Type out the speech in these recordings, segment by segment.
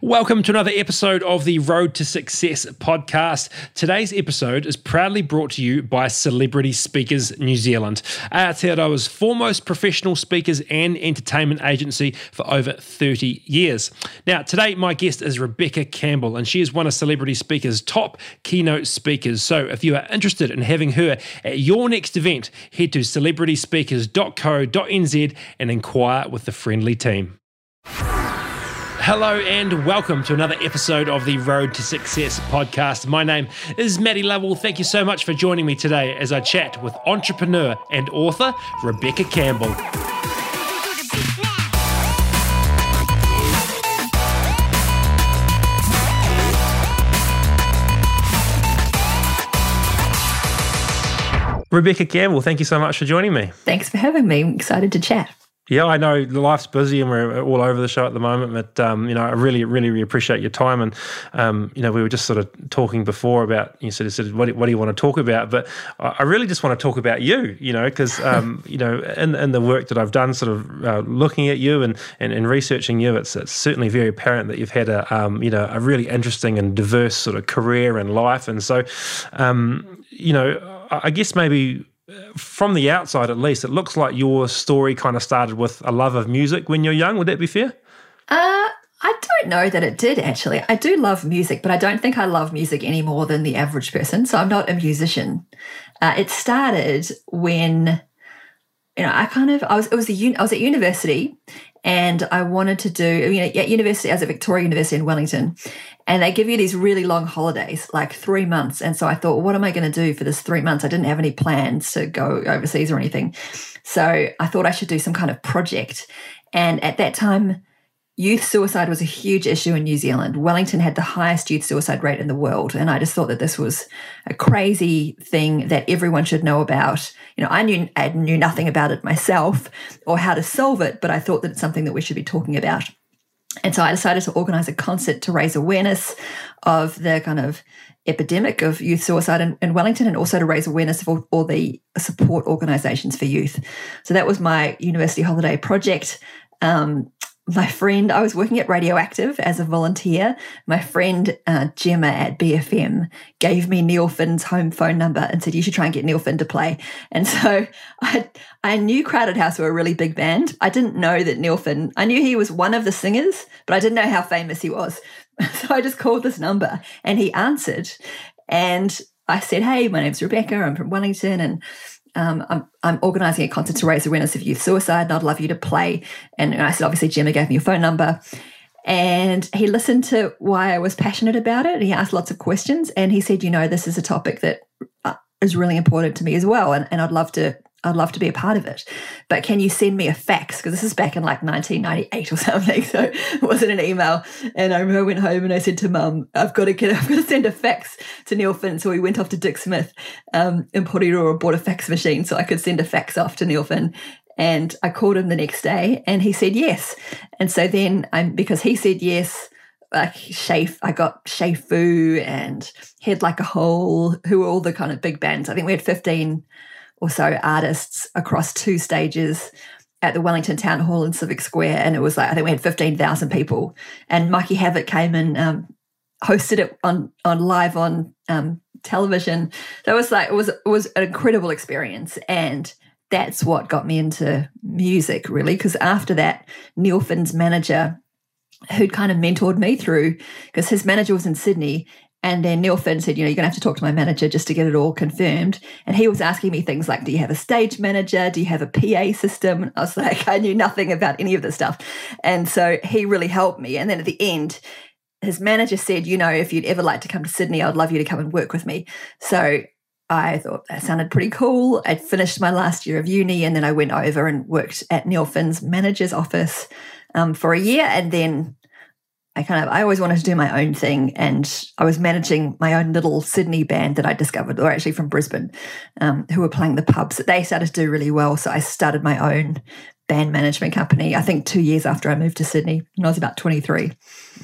Welcome to another episode of the Road to Success podcast. Today's episode is proudly brought to you by Celebrity Speakers New Zealand, Aotearoa's foremost professional speakers and entertainment agency for over 30 years. Now, today my guest is Rebekah Campbell, and she is one of Celebrity Speakers' top keynote speakers. So, if you are interested in having her at your next event, head to celebrityspeakers.co.nz and inquire with the friendly team. Hello and welcome to another episode of the Road to Success podcast. My name is Maddie Lovell. Thank you so much for joining me today as I chat with entrepreneur and author Rebekah Campbell. Rebekah Campbell, thank you so much for joining me. Thanks for having me. I'm excited to chat. Yeah, I know life's busy and we're all over the show at the moment, but um, you know, I really, really, really appreciate your time. And um, you know, we were just sort of talking before about you sort of said, what, what do you want to talk about? But I really just want to talk about you, you know, because um, you know, in, in the work that I've done, sort of uh, looking at you and, and, and researching you, it's, it's certainly very apparent that you've had a um, you know a really interesting and diverse sort of career and life. And so, um, you know, I guess maybe from the outside at least, it looks like your story kind of started with a love of music when you're young. Would that be fair? Uh, I don't know that it did actually. I do love music, but I don't think I love music any more than the average person. So I'm not a musician. Uh, it started when, you know, I kind of I was it was a I was at university and I wanted to do, you know, at university, as at Victoria University in Wellington, and they give you these really long holidays, like three months. And so I thought, well, what am I going to do for this three months? I didn't have any plans to go overseas or anything. So I thought I should do some kind of project. And at that time, youth suicide was a huge issue in New Zealand. Wellington had the highest youth suicide rate in the world. And I just thought that this was a crazy thing that everyone should know about. You know, I knew I knew nothing about it myself or how to solve it, but I thought that it's something that we should be talking about. And so I decided to organize a concert to raise awareness of the kind of epidemic of youth suicide in, in Wellington and also to raise awareness of all, all, the support organizations for youth. So that was my university holiday project. Um, my friend, I was working at Radioactive as a volunteer. My friend uh, Gemma at BFM gave me Neil Finn's home phone number and said, You should try and get Neil Finn to play. And so I, I knew Crowded House were a really big band. I didn't know that Neil Finn, I knew he was one of the singers, but I didn't know how famous he was. So I just called this number and he answered. And I said, Hey, my name's Rebekah. I'm from Wellington. And um, I'm, I'm organising a concert to raise awareness of youth suicide, and I'd love you to play. And, and I said, obviously, Gemma gave me your phone number. And he listened to why I was passionate about it. He asked lots of questions, and he said, you know, this is a topic that uh, really important to me as well, and, and I'd love to I'd love to be a part of it. But can you send me a fax? Because this is back in like 1998 or something. So it wasn't an email. And I remember I went home and I said to mum, I've got to get, I've got to send a fax to Neil Finn. So we went off to Dick Smith um, in Porirua, bought a fax machine so I could send a fax off to Neil Finn. And I called him the next day and he said yes. And so then I'm, because he said yes, like Shafe, I got Shafu and Head Like a Hole, who were all the kind of big bands. I think we had 15 or so artists across two stages at the Wellington Town Hall in Civic Square, and it was like I think we had fifteen thousand people. And Mikey Havoc came and um, hosted it on on live on um, television. So it was like it was it was an incredible experience, and that's what got me into music really. Because after that, Neil Finn's manager who'd kind of mentored me through because his manager was in Sydney and then Neil Finn said, you know, you're going to have to talk to my manager just to get it all confirmed. And he was asking me things like, do you have a stage manager? Do you have a PA system? And I was like, I knew nothing about any of this stuff. And so he really helped me. And then at the end, his manager said, you know, if you'd ever like to come to Sydney, I'd love you to come and work with me. So I thought that sounded pretty cool. I'd finished my last year of uni and then I went over and worked at Neil Finn's manager's office um, for a year. And then I kind of I always wanted to do my own thing, and I was managing my own little Sydney band that I discovered. Were actually from Brisbane, um, who were playing the pubs. They started to do really well, so I started my own band management company. I think two years after I moved to Sydney, and I was about twenty three.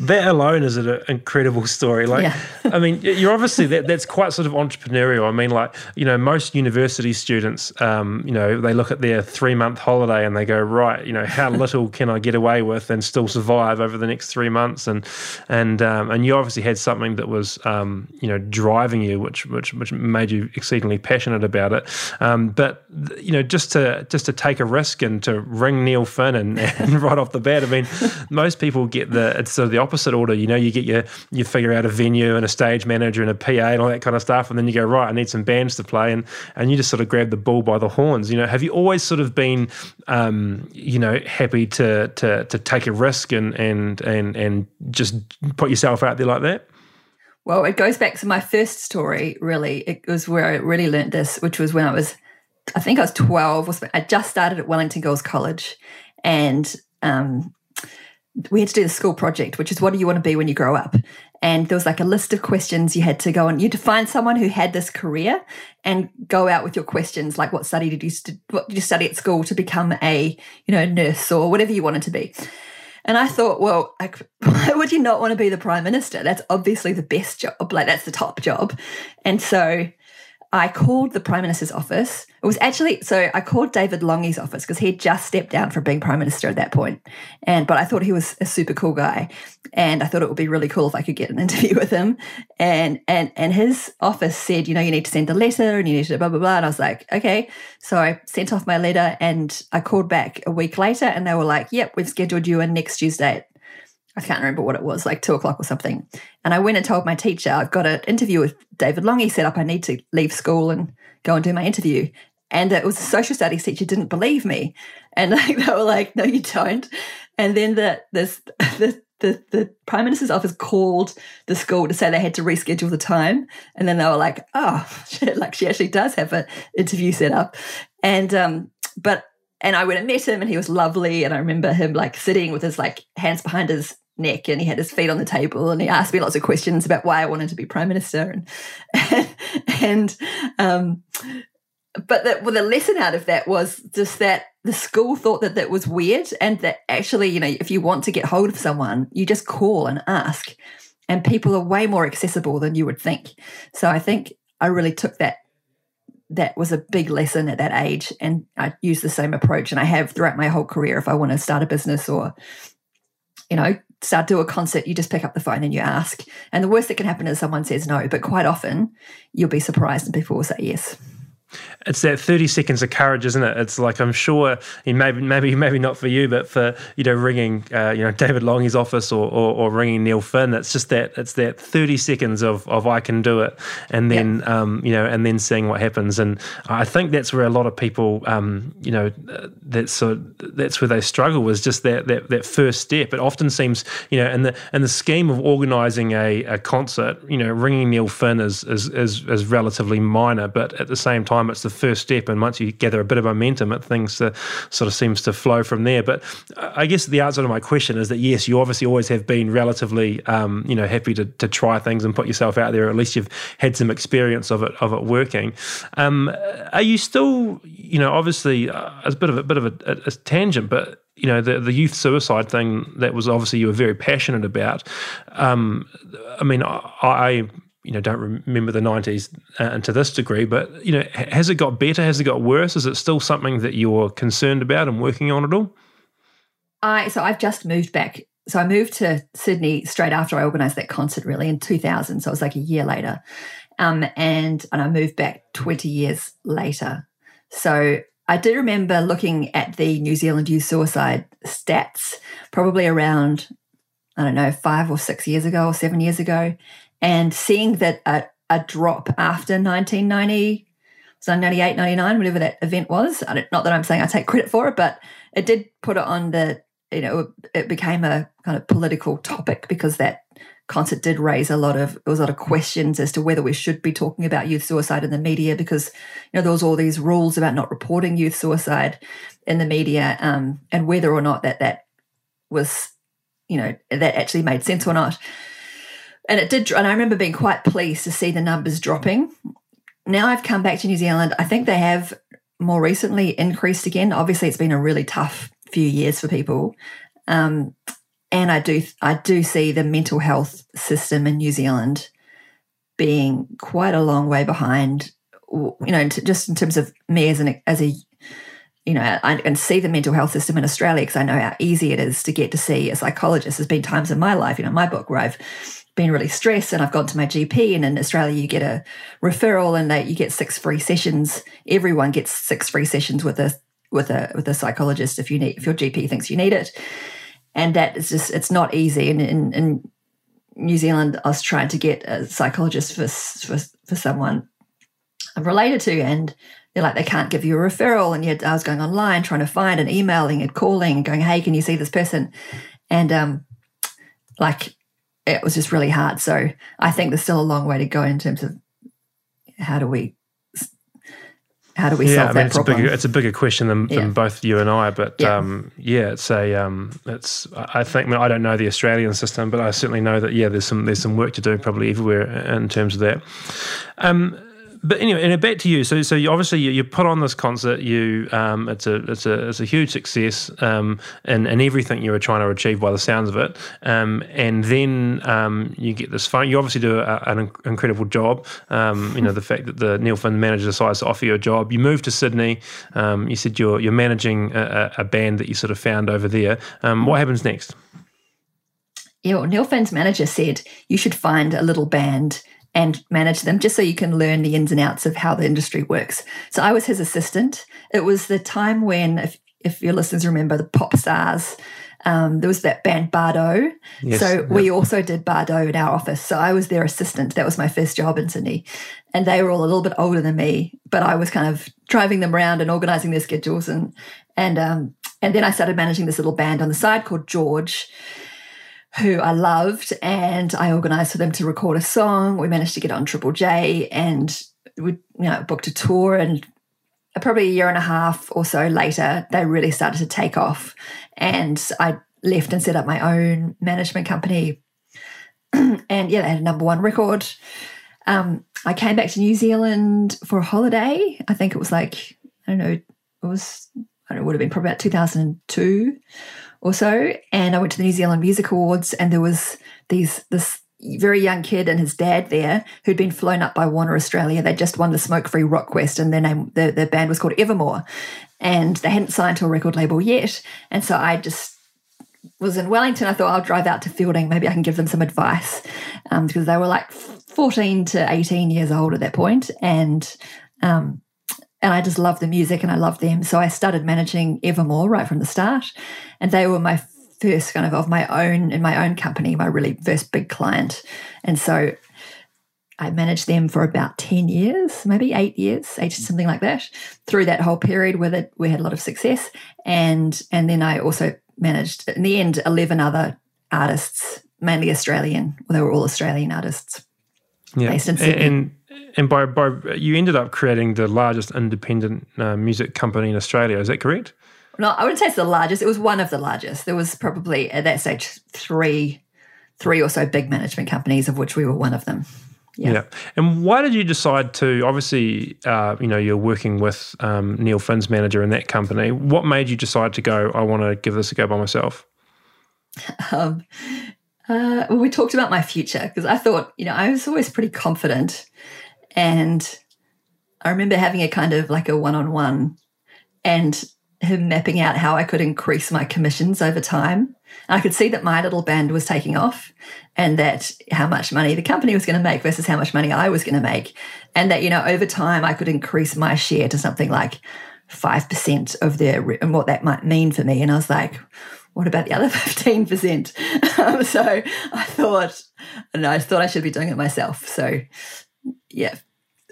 that alone is an incredible story. Like, yeah. I mean, you're obviously that that's quite sort of entrepreneurial. I mean, like, you know, most university students, um, you know, they look at their three month holiday and they go, right, you know, how little can I get away with and still survive over the next three months? And and um, and you obviously had something that was, um, you know, driving you, which which which made you exceedingly passionate about it. Um, but you know, just to just to take a risk and to ring Neil Finn and, and right off the bat, I mean, most people get the it's sort of the opposite order. You know, you get your you figure out a venue and a stage manager and a PA and all that kind of stuff, and then you go right. I need some bands to play, and and you just sort of grab the bull by the horns. You know, have you always sort of been, um, you know, happy to to to take a risk and and and and just put yourself out there like that? Well, it goes back to my first story, really. It was where I really learned this, which was when I was, I think I was 12. I just started at Wellington Girls College. And um, we had to do the school project, which is what do you want to be when you grow up? And there was like a list of questions you had to go on. You had to find someone who had this career and go out with your questions, like what study did you what did you study at school to become a you know nurse or whatever you wanted to be. And I thought, well, like, why would you not want to be the prime minister? That's obviously the best job, like that's the top job. And so I called the Prime Minister's office. It was actually so I called David Lange's office because he had just stepped down from being Prime Minister at that point. And but I thought he was a super cool guy. And I thought it would be really cool if I could get an interview with him. And and and his office said, you know, you need to send a letter and you need to blah blah blah. And I was like, okay. So I sent off my letter and I called back a week later and they were like, Yep, we've scheduled you in next Tuesday I can't remember what it was, like two o'clock or something. And I went and told my teacher, I've got an interview with David Lange set up. I need to leave school and go and do my interview. And it was a social studies teacher didn't believe me. And like, they were like, no, you don't. And then the, this, the, the, the prime minister's office called the school to say they had to reschedule the time. And then they were like, oh, shit, like she actually does have an interview set up. And, um, but and I went and met him and he was lovely. And I remember him like sitting with his like hands behind his neck and he had his feet on the table and he asked me lots of questions about why I wanted to be prime minister and and, um, but the, well, the lesson out of that was just that the school thought that that was weird and that actually you know if you want to get hold of someone you just call and ask and people are way more accessible than you would think. So I think I really took that that was a big lesson at that age and I use the same approach and I have throughout my whole career if I want to start a business or you know start do a concert, you just pick up the phone and you ask. And the worst that can happen is someone says no, but quite often you'll be surprised and people will say yes it's that 30 seconds of courage, isn't it? It's like I'm sure, maybe maybe maybe not for you, but for you know ringing uh, you know David Lange's office or, or, or ringing Neil Finn, it's just that it's that 30 seconds of of I can do it, and then yep. um, you know and then seeing what happens. And I think that's where a lot of people um, you know that's so that's where they struggle was just that that that first step. It often seems you know in the in the scheme of organising a, a concert, you know ringing Neil Finn is, is is is relatively minor, but at the same time it's the first step. And once you gather a bit of momentum, it things uh, sort of seems to flow from there. But I guess the answer to my question is that yes, you obviously always have been relatively, um, you know, happy to, to try things and put yourself out there. At least you've had some experience of it of it working. Um, are you still, you know, obviously uh, a bit of a bit of a, a, a tangent, but you know the the youth suicide thing that was obviously you were very passionate about. Um, I mean, I, I you know don't remember the 90s uh, and to this degree but you know has it got better? Has it got worse? Is it still something that you're concerned about and working on at all? I so i've just moved back. So i moved to sydney straight after i organized that concert really in 2000 so it was like a year later. Um, and and i moved back 20 years later. So i do remember looking at the new zealand youth suicide stats probably around i don't know five or six years ago or seven years ago and seeing that a, a drop after 1990 so 98 99 whatever that event was not that i'm saying i take credit for it but it did put it on the you know it became a kind of political topic because that concert did raise a lot of it was a lot of questions as to whether we should be talking about youth suicide in the media because you know there was all these rules about not reporting youth suicide in the media um, and whether or not that that was you know that actually made sense or not and it did and i remember being quite pleased to see the numbers dropping now i've come back to new zealand i think they have more recently increased again obviously it's been a really tough few years for people um, and I do I do see the mental health system in New Zealand being quite a long way behind. You know, just in terms of me as an as a you know, I can see the mental health system in Australia because I know how easy it is to get to see a psychologist. There's been times in my life, you know, my book where I've been really stressed and I've gone to my GP and in Australia you get a referral and that you get six free sessions. Everyone gets six free sessions with a with a with a psychologist if you need if your GP thinks you need it. And that is just it's not easy. And in, in New Zealand, I was trying to get a psychologist for for, for someone I'm related to and they're like they can't give you a referral and yet i was going online trying to find and emailing and calling and going hey can you see this person and um like it was just really hard so i think there's still a long way to go in terms of how do we how do we yeah, solve I mean, that it's problem? A bigger, it's a bigger question than, Yeah. than both you and I, but Yeah. um, yeah, it's a um, it's. I think I, mean, I don't know the Australian system, but I certainly know that yeah, there's some there's some work to do probably everywhere in terms of that. Um, but anyway, and back to you. So, so you obviously you, you put on this concert. You, um, it's a it's a it's a huge success, um, in, in everything you were trying to achieve by the sounds of it. Um, and then um, you get this phone. You obviously do a, an incredible job. Um, you know the fact that the Neil Finn manager decides to offer you a job. You move to Sydney. Um, you said you're you're managing a, a a band that you sort of found over there. Um, what happens next? Yeah, well, Neil Finn's manager said you should find a little band and manage them just so you can learn the ins and outs of how the industry works. So I was his assistant. It was the time when, if, if your listeners remember, the pop stars, um, there was that band Bardot. Yes, so yeah. we also did Bardot in our office. So I was their assistant. That was my first job in Sydney. And they were all a little bit older than me, but I was kind of driving them around and organizing their schedules. And, and, um, and then I started managing this little band on the side called George who I loved, and I organised for them to record a song. We managed to get on Triple J, and we you know booked a tour. And probably a year and a half or so later, they really started to take off, and I left and set up my own management company. and yeah, they had a number one record. Um, I came back to New Zealand for a holiday. I think it was like I don't know, it was I don't know, it would have been probably about two thousand and two or so and I went to the New Zealand Music Awards and there was these this very young kid and his dad there who'd been flown up by Warner Australia. They'd just won the Smoke Free Rock Quest and their name their, their band was called Evermore. And they hadn't signed to a record label yet. And so I just was in Wellington. I thought I'll drive out to Feilding. Maybe I can give them some advice um, because they were like 14 to 18 years old at that. And um, and I just love the music and I love them. So I started managing Evermore right from the start. And they were my first kind of of my own in my own company, my really first big client. And so I managed them for about 10 years, maybe eight years, eight something like that, through that whole period where that we had a lot of success. And and then I also managed in the end 11 other artists, mainly Australian. Well, they were all Australian artists. Yeah, Based in Sydney. and, and by by you ended up creating the largest independent uh, music company in Australia. Is that correct? No, I wouldn't say it's the largest. It was one of the largest. There was probably at that stage three, three or so big management companies, of which we were one of them. Yeah. And why did you decide to? Obviously, uh, you know, you're working with um, Neil Finn's manager in that company. What made you decide to go? I want to give this a go by myself. Um, uh, well, we talked about my future because I thought, you know, I was always pretty confident, and I remember having a kind of like a one-on-one, and him mapping out how I could increase my commissions over time. And I could see that my little band was taking off, and that how much money the company was going to make versus how much money I was going to make, and that you know over time I could increase my share to something like five percent of their and what that might mean for me. And I was like, what about the other fifteen percent? Um, so I thought, and I thought I should be doing it myself. So yeah,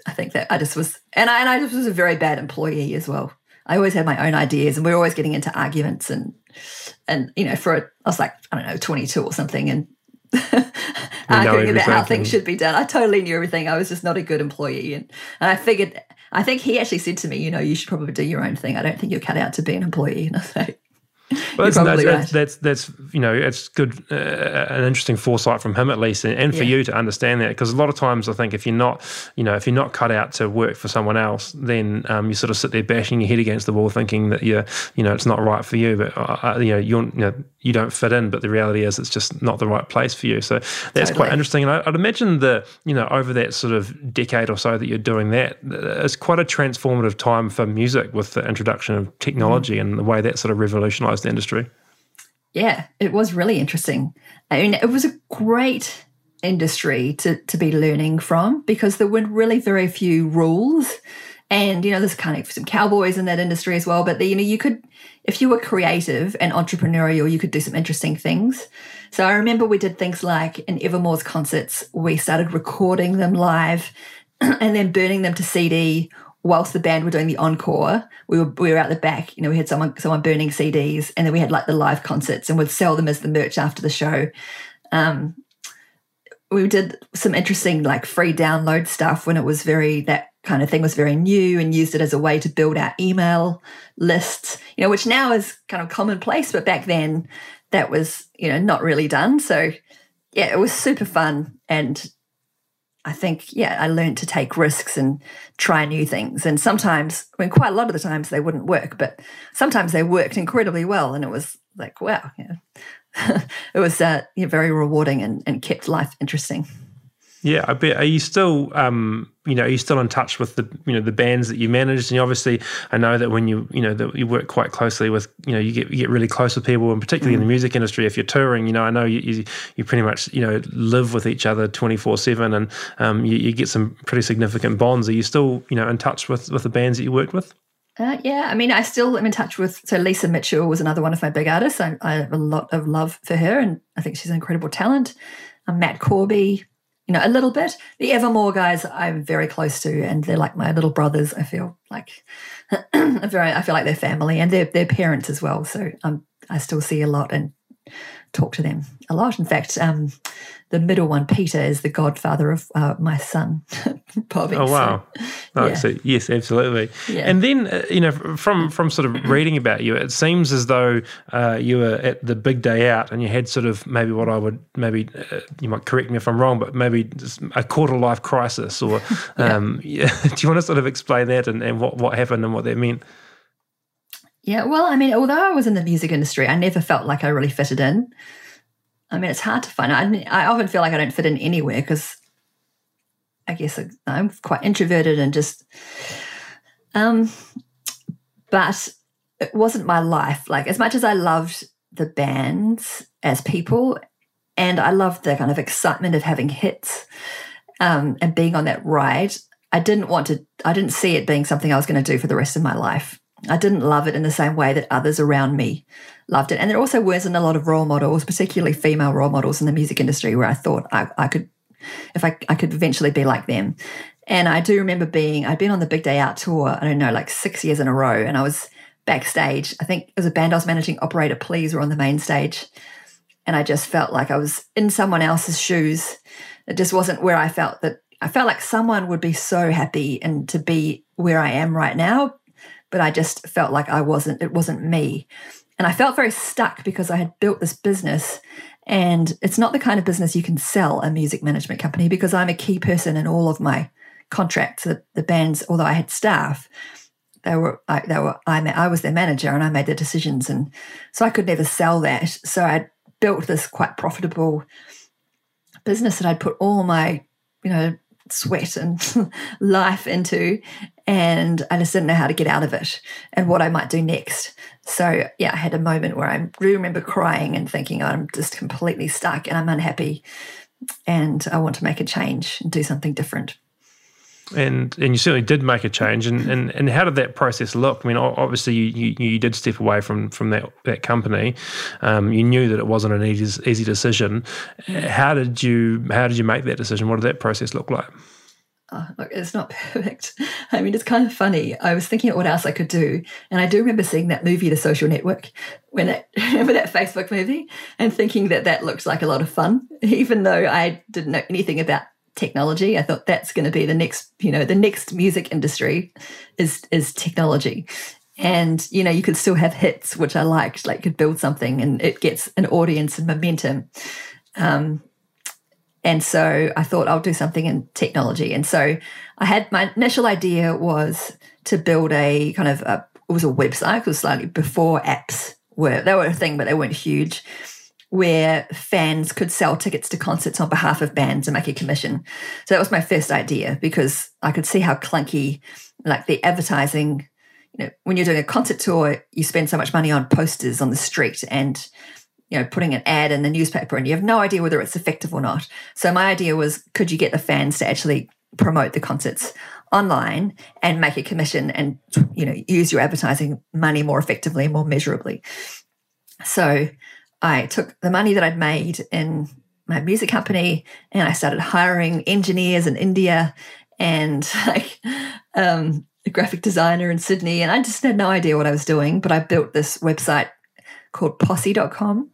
I think that I just was, and I and I just was a very bad employee as well. I always had my own ideas, and we were always getting into arguments and and you know for a, I was like I don't know twenty two or something and. arguing about how things should be done. I totally knew everything. I was just not a good employee, and, and I figured. I think he actually said to me, "You know, you should probably do your own thing. I don't think you're cut out to be an employee." And I was like, Well, that's, that's, right. that's, that's, you know, it's good, uh, an interesting foresight from him at least, and, and for Yeah. you to understand that. Because a lot of times I think if you're not, you know, if you're not cut out to work for someone else, then um, you sort of sit there bashing your head against the wall thinking that you're, you know, it's not right for you. But, uh, uh, you know, you're, you know, you don't fit in, but the reality is it's just not the right place for you. So that's quite interesting. And I, I'd imagine that, you know, over that sort of decade or so that you're doing that, uh, it's quite a transformative time for music with the introduction of technology and the way that sort of revolutionized the industry. Yeah, it was really interesting. I mean, it was a great industry to, to be learning from because there were really very few rules. And, you know, there's kind of some cowboys in that industry as well. But, the, you know, you could, if you were creative and entrepreneurial, you could do some interesting things. So I remember we did things like in Evermore's concerts, we started recording them live and then burning them to CD whilst the band were doing the encore. We were we were out the back, you know, we had someone someone burning CDs, and then we had like the live concerts, and we'd sell them as the merch after the show. Um, we did some interesting like free download stuff when it was very that kind of thing was very new and used it as a way to build our email lists you know which now is kind of commonplace but back then that was you know not really done so yeah it was super fun and i think yeah i learned to take risks and try new things. And sometimes i mean quite a lot of the times they wouldn't work but sometimes they worked incredibly well and it was like wow yeah. It was uh, yeah, very rewarding and, and kept life interesting Yeah, I bet. Are you still, um, you know, are you still in touch with the, you know, the bands that you managed? And obviously, I know that when you, you know, that you work quite closely with, you know, you get you get really close with people, and particularly in the music industry, if you're touring, you know, I know you you, you pretty much, you know, live with each other twenty four seven, and um, you, you get some pretty significant bonds. Are you still, you know, in touch with with the bands that you worked with? Uh, yeah, I mean, I still am in touch with. So Lisa Mitchell was another one of my big artists. I, I have a lot of love for her, and I think she's an incredible talent. Um, Matt Corby, you know, a little bit. The Evermore guys, I'm very close to, and they're like my little brothers. I feel like very. I feel like they're family, and they're their parents as well. So um, I still see a lot and talk to them a lot. In fact, um, the middle one, Peter, is the godfather of uh, my son, Bobby. Oh So, wow! Oh, yeah. so, yes, absolutely. Yeah. And then uh, you know, from from sort of reading about you, it seems as though uh, you were at the big day out, and you had sort of maybe what I would maybe uh, you might correct me if I'm wrong, but maybe a quarter life crisis, or um, yeah. do you want to sort of explain that and, and what what happened and what that meant? Yeah, well, I mean, although I was in the music industry, I never felt like I really fitted in. I mean, it's hard to find. I, I often feel like I don't fit in anywhere because I guess I'm quite introverted and just. Um, but it wasn't my life. Like as much as I loved the bands as people, and I loved the kind of excitement of having hits um, and being on that ride. I didn't want to. I didn't see it being something I was going to do for the rest of my life. I didn't love it in the same way that others around me loved it. And there also wasn't a lot of role models, particularly female role models in the music industry, where I thought I, I could, if I, I could eventually be like them. And I do remember being, I'd been on the Big Day Out tour, I don't know, like six years in a row, and I was backstage. I think it was a band I was managing, Operator Please, were on the main stage. And I just felt like I was in someone else's shoes. It just wasn't where I felt that I felt like someone would be so happy and to be where I am right now. But I just felt like I wasn't, it wasn't me. And I felt very stuck because I had built this business and it's not the kind of business you can sell a music management company because I'm a key person in all of my contracts. The, the bands, although I had staff, they were I, they were I, I was their manager and I made the decisions, and so I could never sell that. So I built this quite profitable business that I'd put all my you know sweat and life into, and I just didn't know how to get out of it and what I might do next. So yeah, I had a moment where I really remember crying and thinking I'm just completely stuck and I'm unhappy, and I want to make a change and do something different. And and you certainly did make a change. And and, and how did that process look? I mean, obviously you, you, you did step away from from that that company. Um, you knew that it wasn't an easy easy decision. How did you how did you make that decision? What did that process look like? Oh, look, it's not perfect. I mean, it's kind of funny. I was thinking of what else I could do, and I do remember seeing that movie, The Social Network, when it, remember that Facebook movie, and thinking that that looked like a lot of fun, even though I didn't know anything about technology. I thought that's going to be the next, you know, the next music industry is is technology, and you know you could still have hits which i liked like could build something and it gets an audience and momentum um, and so i thought i'll do something in technology. And so i had my initial idea was to build a kind of a, it was a website. It was slightly before apps were they were a thing but they weren't huge where fans could sell tickets to concerts on behalf of bands and make a commission. So that was my first idea because i could see how clunky like the advertising you know, when you're doing a concert tour, you spend so much money on posters on the street and you know putting an ad in the newspaper and you have no idea whether it's effective or not. So my idea was could you get the fans to actually promote the concerts online and make a commission and you know use your advertising money more effectively and more measurably. So I took the money that I'd made in my music company and I started hiring engineers in India and like um, a graphic designer in Sydney, and I just had no idea what I was doing. But I built this website called posse.com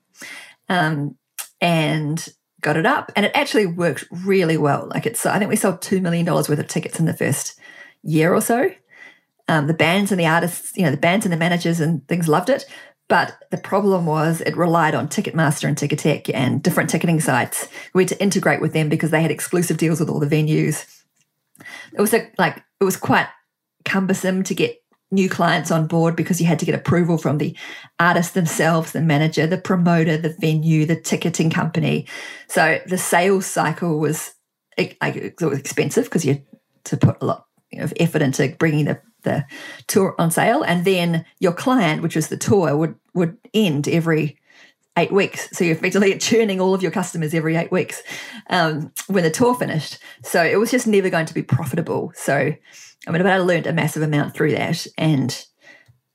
um, and got it up, and it actually worked really well. Like it's, I think we sold $2 million worth of tickets in the first year or so. Um, the bands and the artists, you know, the bands and the managers and things loved it. But the problem was it relied on Ticketmaster and Ticketek and different ticketing sites. We had to integrate with them because they had exclusive deals with all the venues. It was a, like it was quite cumbersome to get new clients on board because you had to get approval from the artists themselves, the manager, the promoter, the venue, the ticketing company. So the sales cycle was it, it was expensive because you had to put a lot of effort into bringing the, the tour on sale, and then your client, which was the tour, would would end every eight weeks. So you're effectively churning all of your customers every eight weeks um, when the tour finished. So it was just never going to be profitable. So I mean, but I learned a massive amount through that. And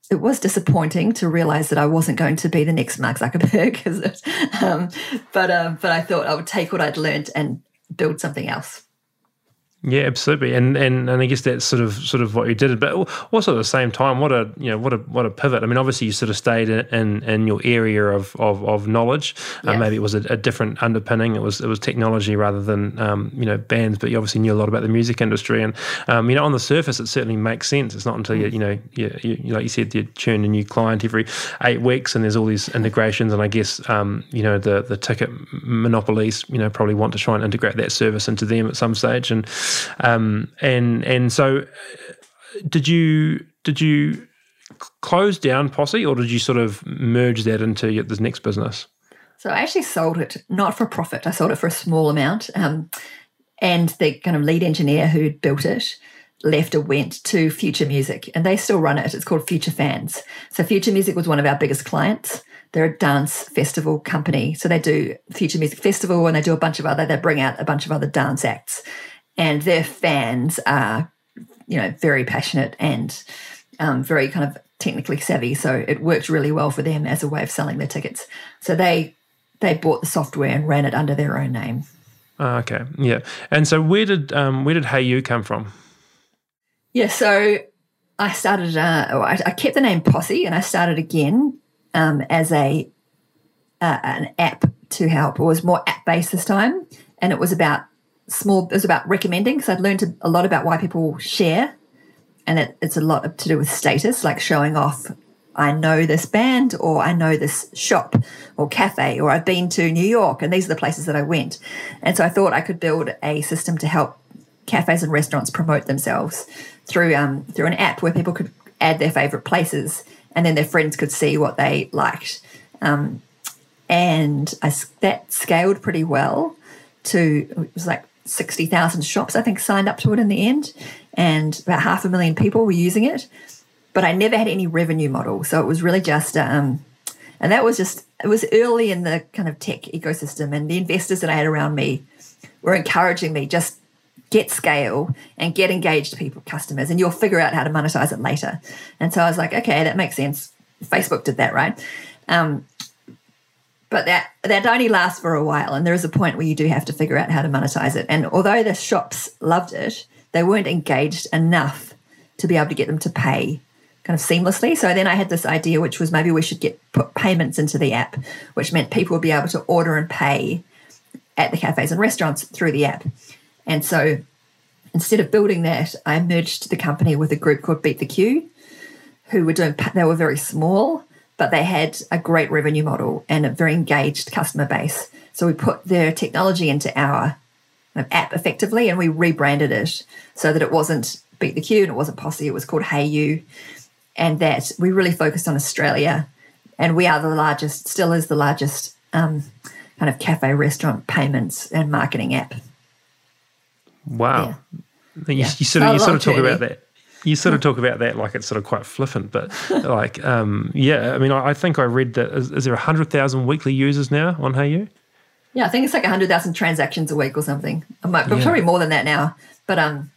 it was disappointing to realize that I wasn't going to be the next Mark Zuckerberg. um, but, um, but I thought I would take what I'd learned and build something else. Yeah, absolutely, and and and I guess that's sort of sort of what you did. But also at the same time, what a you know what a what a pivot. I mean, obviously you sort of stayed in in your area of of, of knowledge. Yes. Uh, maybe it was a, a, different underpinning. It was it was technology rather than um, you know bands. But you obviously knew a lot about the music industry, and um, you know on the surface it certainly makes sense. It's not until you you know you, you like you said you churn a new client every eight weeks, and there's all these integrations. And I guess um, you know the the ticket monopolies you know probably want to try and integrate that service into them at some stage, and um, and and so, did you did you close down Posse, or did you sort of merge that into this next business? So I actually sold it not for profit. I sold it for a small amount, um, and the kind of lead engineer who built it left or went to Future Music, and they still run it. It's called Future Fans. So Future Music was one of our biggest clients. They're a dance festival company, so they do Future Music Festival, and they do a bunch of other. They bring out a bunch of other dance acts, and their fans are, you know, very passionate and um, very kind of technically savvy. So it worked really well for them as a way of selling their tickets. So they they bought the software and ran it under their own name. Uh, okay, yeah. And so where did um, where did Hey You come from? Yeah, so I started. Uh, I, I, kept the name Posse, and I started again um, as a uh, an app to help. It was more app based this time, and it was about small, it was about recommending because I'd learned a lot about why people share. And it, it's a lot to do with status, like showing off I know this band or I know this shop or cafe or I've been to New York and these are the places that I went. And so I thought I could build a system to help cafes and restaurants promote themselves through um, through an app where people could add their favorite places and then their friends could see what they liked. Um, and I, that scaled pretty well to it was like 60,000 shops, I think, signed up to it in the end, and about half a million people were using it. But I never had any revenue model. So it was really just, um, and that was just, it was early in the kind of tech ecosystem. And the investors that I had around me were encouraging me just get scale and get engaged people, customers, and you'll figure out how to monetize it later. And so I was like, okay, that makes sense. Facebook did that, right? Um, but that that only lasts for a while and there is a point where you do have to figure out how to monetize it. And although the shops loved it they weren't engaged enough to be able to get them to pay kind of seamlessly. So then i had this idea which was maybe we should get put payments into the app which meant people would be able to order and pay at the cafes and restaurants through the app. And so instead of building that i merged the company with a group called beat the queue who were doing, they were very small, but they had a great revenue model and a very engaged customer base. So we put their technology into our app effectively and we rebranded it so that it wasn't Beat the Queue and it wasn't Posse, it was called Hey You. And that we really focused on Australia. And we are the largest, still is the largest um, kind of cafe restaurant payments and marketing app. Wow. Yeah. You, yeah. you, sort of, you sort of talk about that you sort of talk about that like it's sort of quite flippant, but like, um, yeah, I mean, I, I, think I read that is, is there a hundred thousand weekly users now on Hey You? Yeah, I think it's like hundred thousand transactions a week or something. I might, yeah. probably more than that now, but um,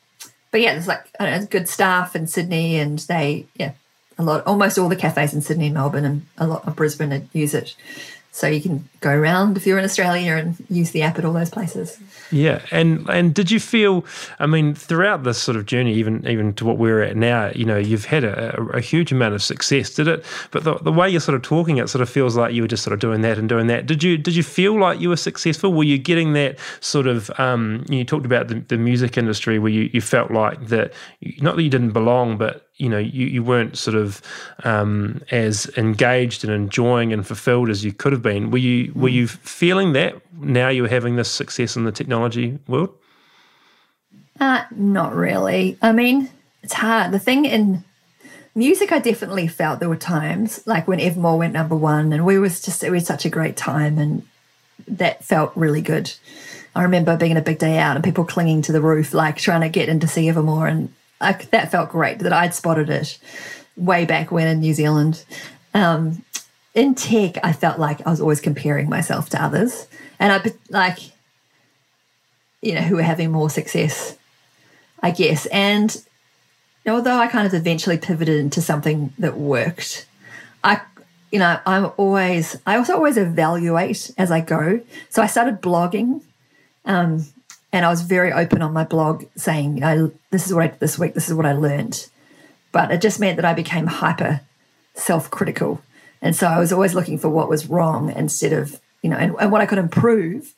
but yeah, there's like know, good staff in Sydney, and they yeah, a lot, almost all the cafes in Sydney and Melbourne and a lot of Brisbane use it. So you can go around if you're in Australia and use the app at all those places. Yeah, and and did you feel? I mean, throughout this sort of journey, even even to what we're at now, you know, you've had a, a, huge amount of success. Did it? But the, the way you're sort of talking, it sort of feels like you were just sort of doing that and doing that. Did you did you feel like you were successful? Were you getting that sort of? Um, you talked about the, the music industry, where you, you felt like that, not that you didn't belong, but you know you, you weren't sort of um, as engaged and enjoying and fulfilled as you could have been. Were you were you feeling that now you're having this success in the technology world? Uh, not really. I mean, it's hard. The thing in music, I definitely felt there were times like when Evermore went number one, and we was just it was such a great time, and that felt really good. I remember being a big day out and people clinging to the roof, like trying to get in to see Evermore, and I, that felt great that I'd spotted it way back when in New Zealand. Um, in tech, I felt like I was always comparing myself to others, and I like, you know, who were having more success, I guess. And although I kind of eventually pivoted into something that worked, I, you know, I'm always, I also always evaluate as I go. So I started blogging. Um, and I was very open on my blog saying, you know, this is what I did this week, this is what I learned. But it just meant that I became hyper self critical. And so I was always looking for what was wrong instead of, you know, and, and what I could improve,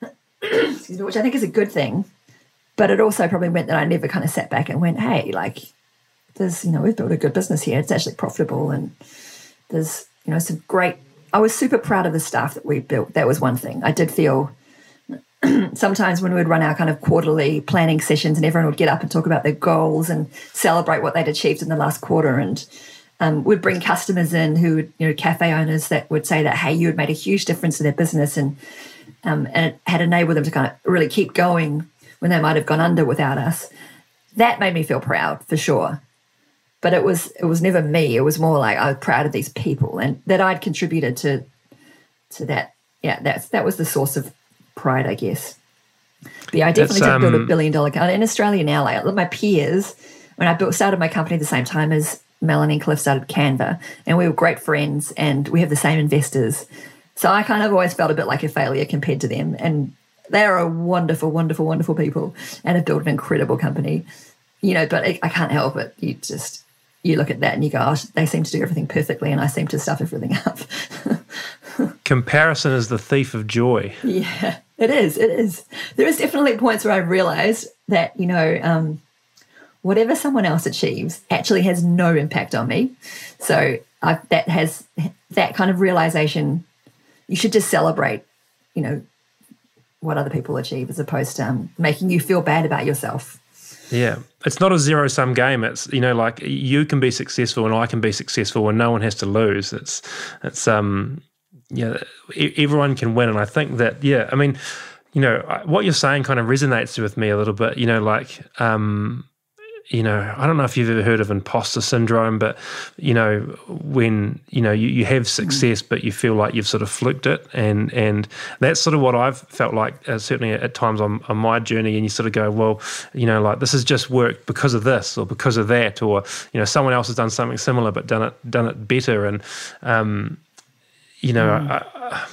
which I think is a good thing. But it also probably meant that I never kind of sat back and went, hey, like, there's, you know, we've built a good business here. It's actually profitable. And there's, you know, some great, I was super proud of the staff that we built. That was one thing. I did feel sometimes when we'd run our kind of quarterly planning sessions and everyone would get up and talk about their goals and celebrate what they'd achieved in the last quarter and um, would bring customers in who would, you know, cafe owners that would say that, hey, you had made a huge difference to their business and, um, and it had enabled them to kind of really keep going when they might have gone under without us. That made me feel proud for sure. But it was it was never me. It was more like I was proud of these people and that I'd contributed to to that. Yeah, that's that was the source of pride, I guess. But yeah, I definitely did um, build a um, billion dollar company in Australia now. Like my peers, when I built started my company at the same time as Melanie Cliff started Canva, and we were great friends, and we have the same investors. So I kind of always felt a bit like a failure compared to them, and they are a wonderful, wonderful, wonderful people, and have built an incredible company. You know, but I can't help it. You just you look at that and you go, oh, they seem to do everything perfectly, and I seem to stuff everything up. Comparison is the thief of joy. Yeah, it is. It is. There is definitely points where I realized that, you know, um, whatever someone else achieves actually has no impact on me. So I, that has that kind of realization. You should just celebrate, you know, what other people achieve as opposed to um, making you feel bad about yourself. Yeah. It's not a zero sum game. It's you know like you can be successful and I can be successful and no one has to lose. It's it's um yeah everyone can win and I think that yeah I mean you know what you're saying kind of resonates with me a little bit. You know like um you know, I don't know if you've ever heard of imposter syndrome, but you know, when you know you, you have success, but you feel like you've sort of fluked it, and and that's sort of what I've felt like uh, certainly at times on, on my journey. And you sort of go, well, you know, like this has just worked because of this or because of that, or you know, someone else has done something similar but done it done it better, and um, you know, mm. I,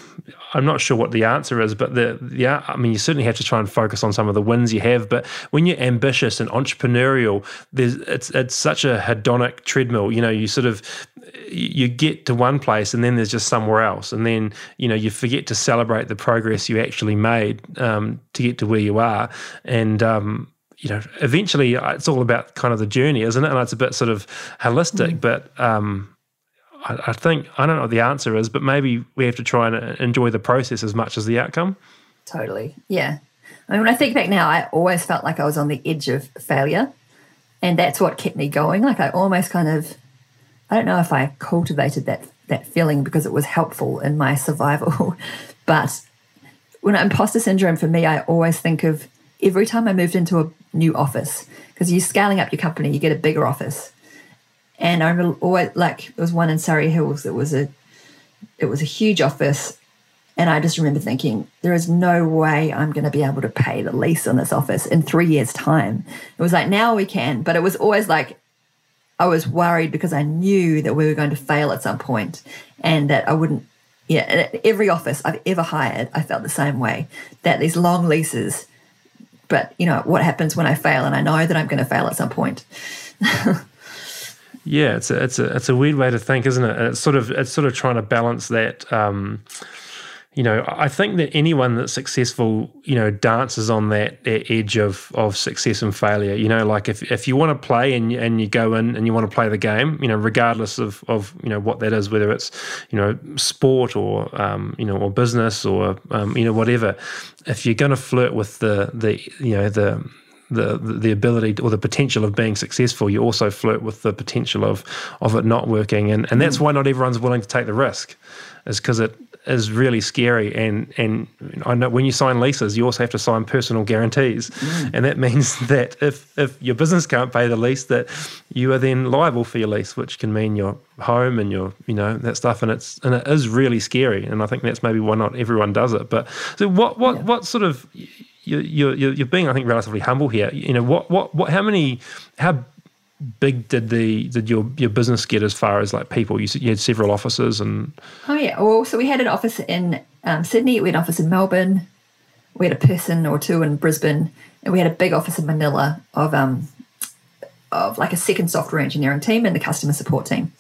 I'm not sure what the answer is, but the yeah, I mean, you certainly have to try and focus on some of the wins you have. But when you're ambitious and entrepreneurial, there's it's it's such a hedonic treadmill. You know, you sort of you get to one place and then there's just somewhere else, and then you know you forget to celebrate the progress you actually made um, to get to where you are, and um, you know, eventually uh, it's all about kind of the journey, isn't it? And it's a bit sort of holistic, mm. but um, I, I, think I don't know what the answer is, but maybe we have to try and enjoy the process as much as the outcome. Totally, yeah. I mean, when I think back now, I always felt like I was on the edge of failure, and that's what kept me going. Like I almost kind of, I don't know if I cultivated that that feeling because it was helpful in my survival, but when imposter syndrome for me, I always think of every time I moved into a new office because you're scaling up your company, you get a bigger office. And I always oh, like there was one in Surry Hills that was a it was a huge office. And I just remember thinking, there is no way I'm going to be able to pay the lease on this office in three years' time. It was like, now we can. But it was always like, I was worried because I knew that we were going to fail at some point and that I wouldn't yeah, every office I've ever hired, I felt the same way that these long leases. But you know what happens when I fail, and I know that I'm going to fail at some point. yeah, it's a it's a it's a weird way to think, isn't it? It's sort of it's sort of trying to balance that. Um, you know, I think that anyone that's successful, you know, dances on that, that edge of of success and failure. You know, like if, if you want to play and and you go in and you want to play the game, you know, regardless of of you know what that is, whether it's you know sport or um, you know or business or um, you know whatever, if you're going to flirt with the the you know the the the ability or the potential of being successful, you also flirt with the potential of of it not working, and and that's mm. why not everyone's willing to take the risk, is because it is really scary. And and I know when you sign leases, you also have to sign personal guarantees, mm. and that means that if if your business can't pay the lease, that you are then liable for your lease, which can mean your home and your you know that stuff. And it's and it is really scary. And I think that's maybe why not everyone does it. But so what what yeah. what sort of you, you, you're being, I think, relatively humble here. You know, what, what, what, how many, how big did the did your your business get as far as like people? You, you had several offices and. Oh yeah, well, so we had an office in um, Sydney. We had an office in Melbourne. We had a person or two in Brisbane, and we had a big office in Manila of um of like a second software engineering team and the customer support team,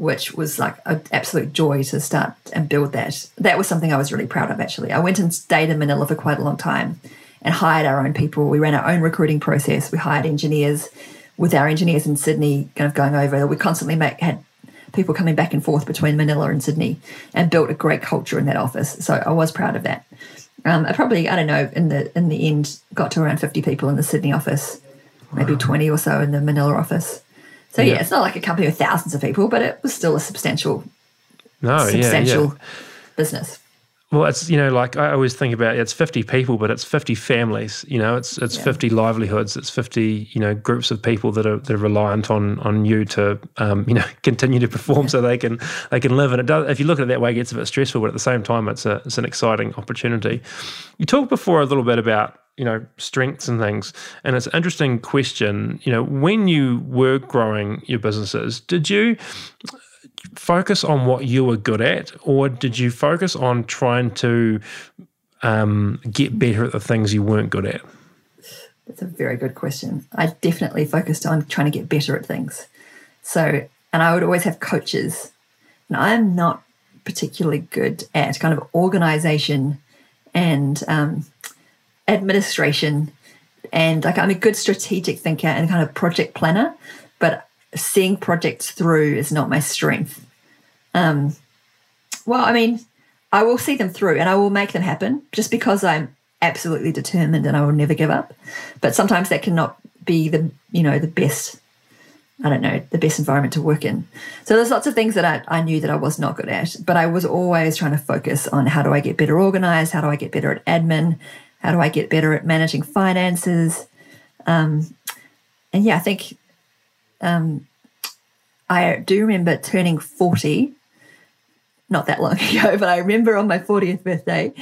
which was like an absolute joy to start and build that. That was something I was really proud of actually. I went and stayed in Manila for quite a long time and hired our own people. We ran our own recruiting process. We hired engineers with our engineers in Sydney kind of going over, we constantly make, had people coming back and forth between Manila and Sydney and built a great culture in that office. So I was proud of that. Um, I probably, I don't know, in the in the end, got to around 50 people in the Sydney office, maybe 20 or so in the Manila office. So yeah. yeah. it's not like a company with thousands of people, but it was still a substantial, no, substantial yeah, yeah. business. Well, it's you know like I always think about it's fifty people, but it's fifty families. You know, it's it's yeah. fifty livelihoods. It's fifty you know groups of people that are that are reliant on on you to um, you know continue to perform so they can they can live. And it does. If you look at it that way, it gets a bit stressful, but at the same time, it's a it's an exciting opportunity. You talked before a little bit about you know strengths and things and it's an interesting question you know when you were growing your businesses did you focus on what you were good at, or did you focus on trying to um, get better at the things you weren't good at? That's a very good question. I definitely focused on trying to get better at things. So, and I would always have coaches. And I'm not particularly good at kind of organization and um, administration. And like I'm a good strategic thinker and kind of project planner, but seeing projects through is not my strength. Um, well, I mean, I will see them through and I will make them happen just because I'm absolutely determined and I will never give up. But sometimes that cannot be the you know the best. I don't know the best environment to work in. So there's lots of things that I, I knew that I was not good at, but I was always trying to focus on how do I get better organized, how do I get better at admin, how do I get better at managing finances, um, and yeah, I think um, I do remember turning 40, not that long ago, but I remember on my 40th birthday,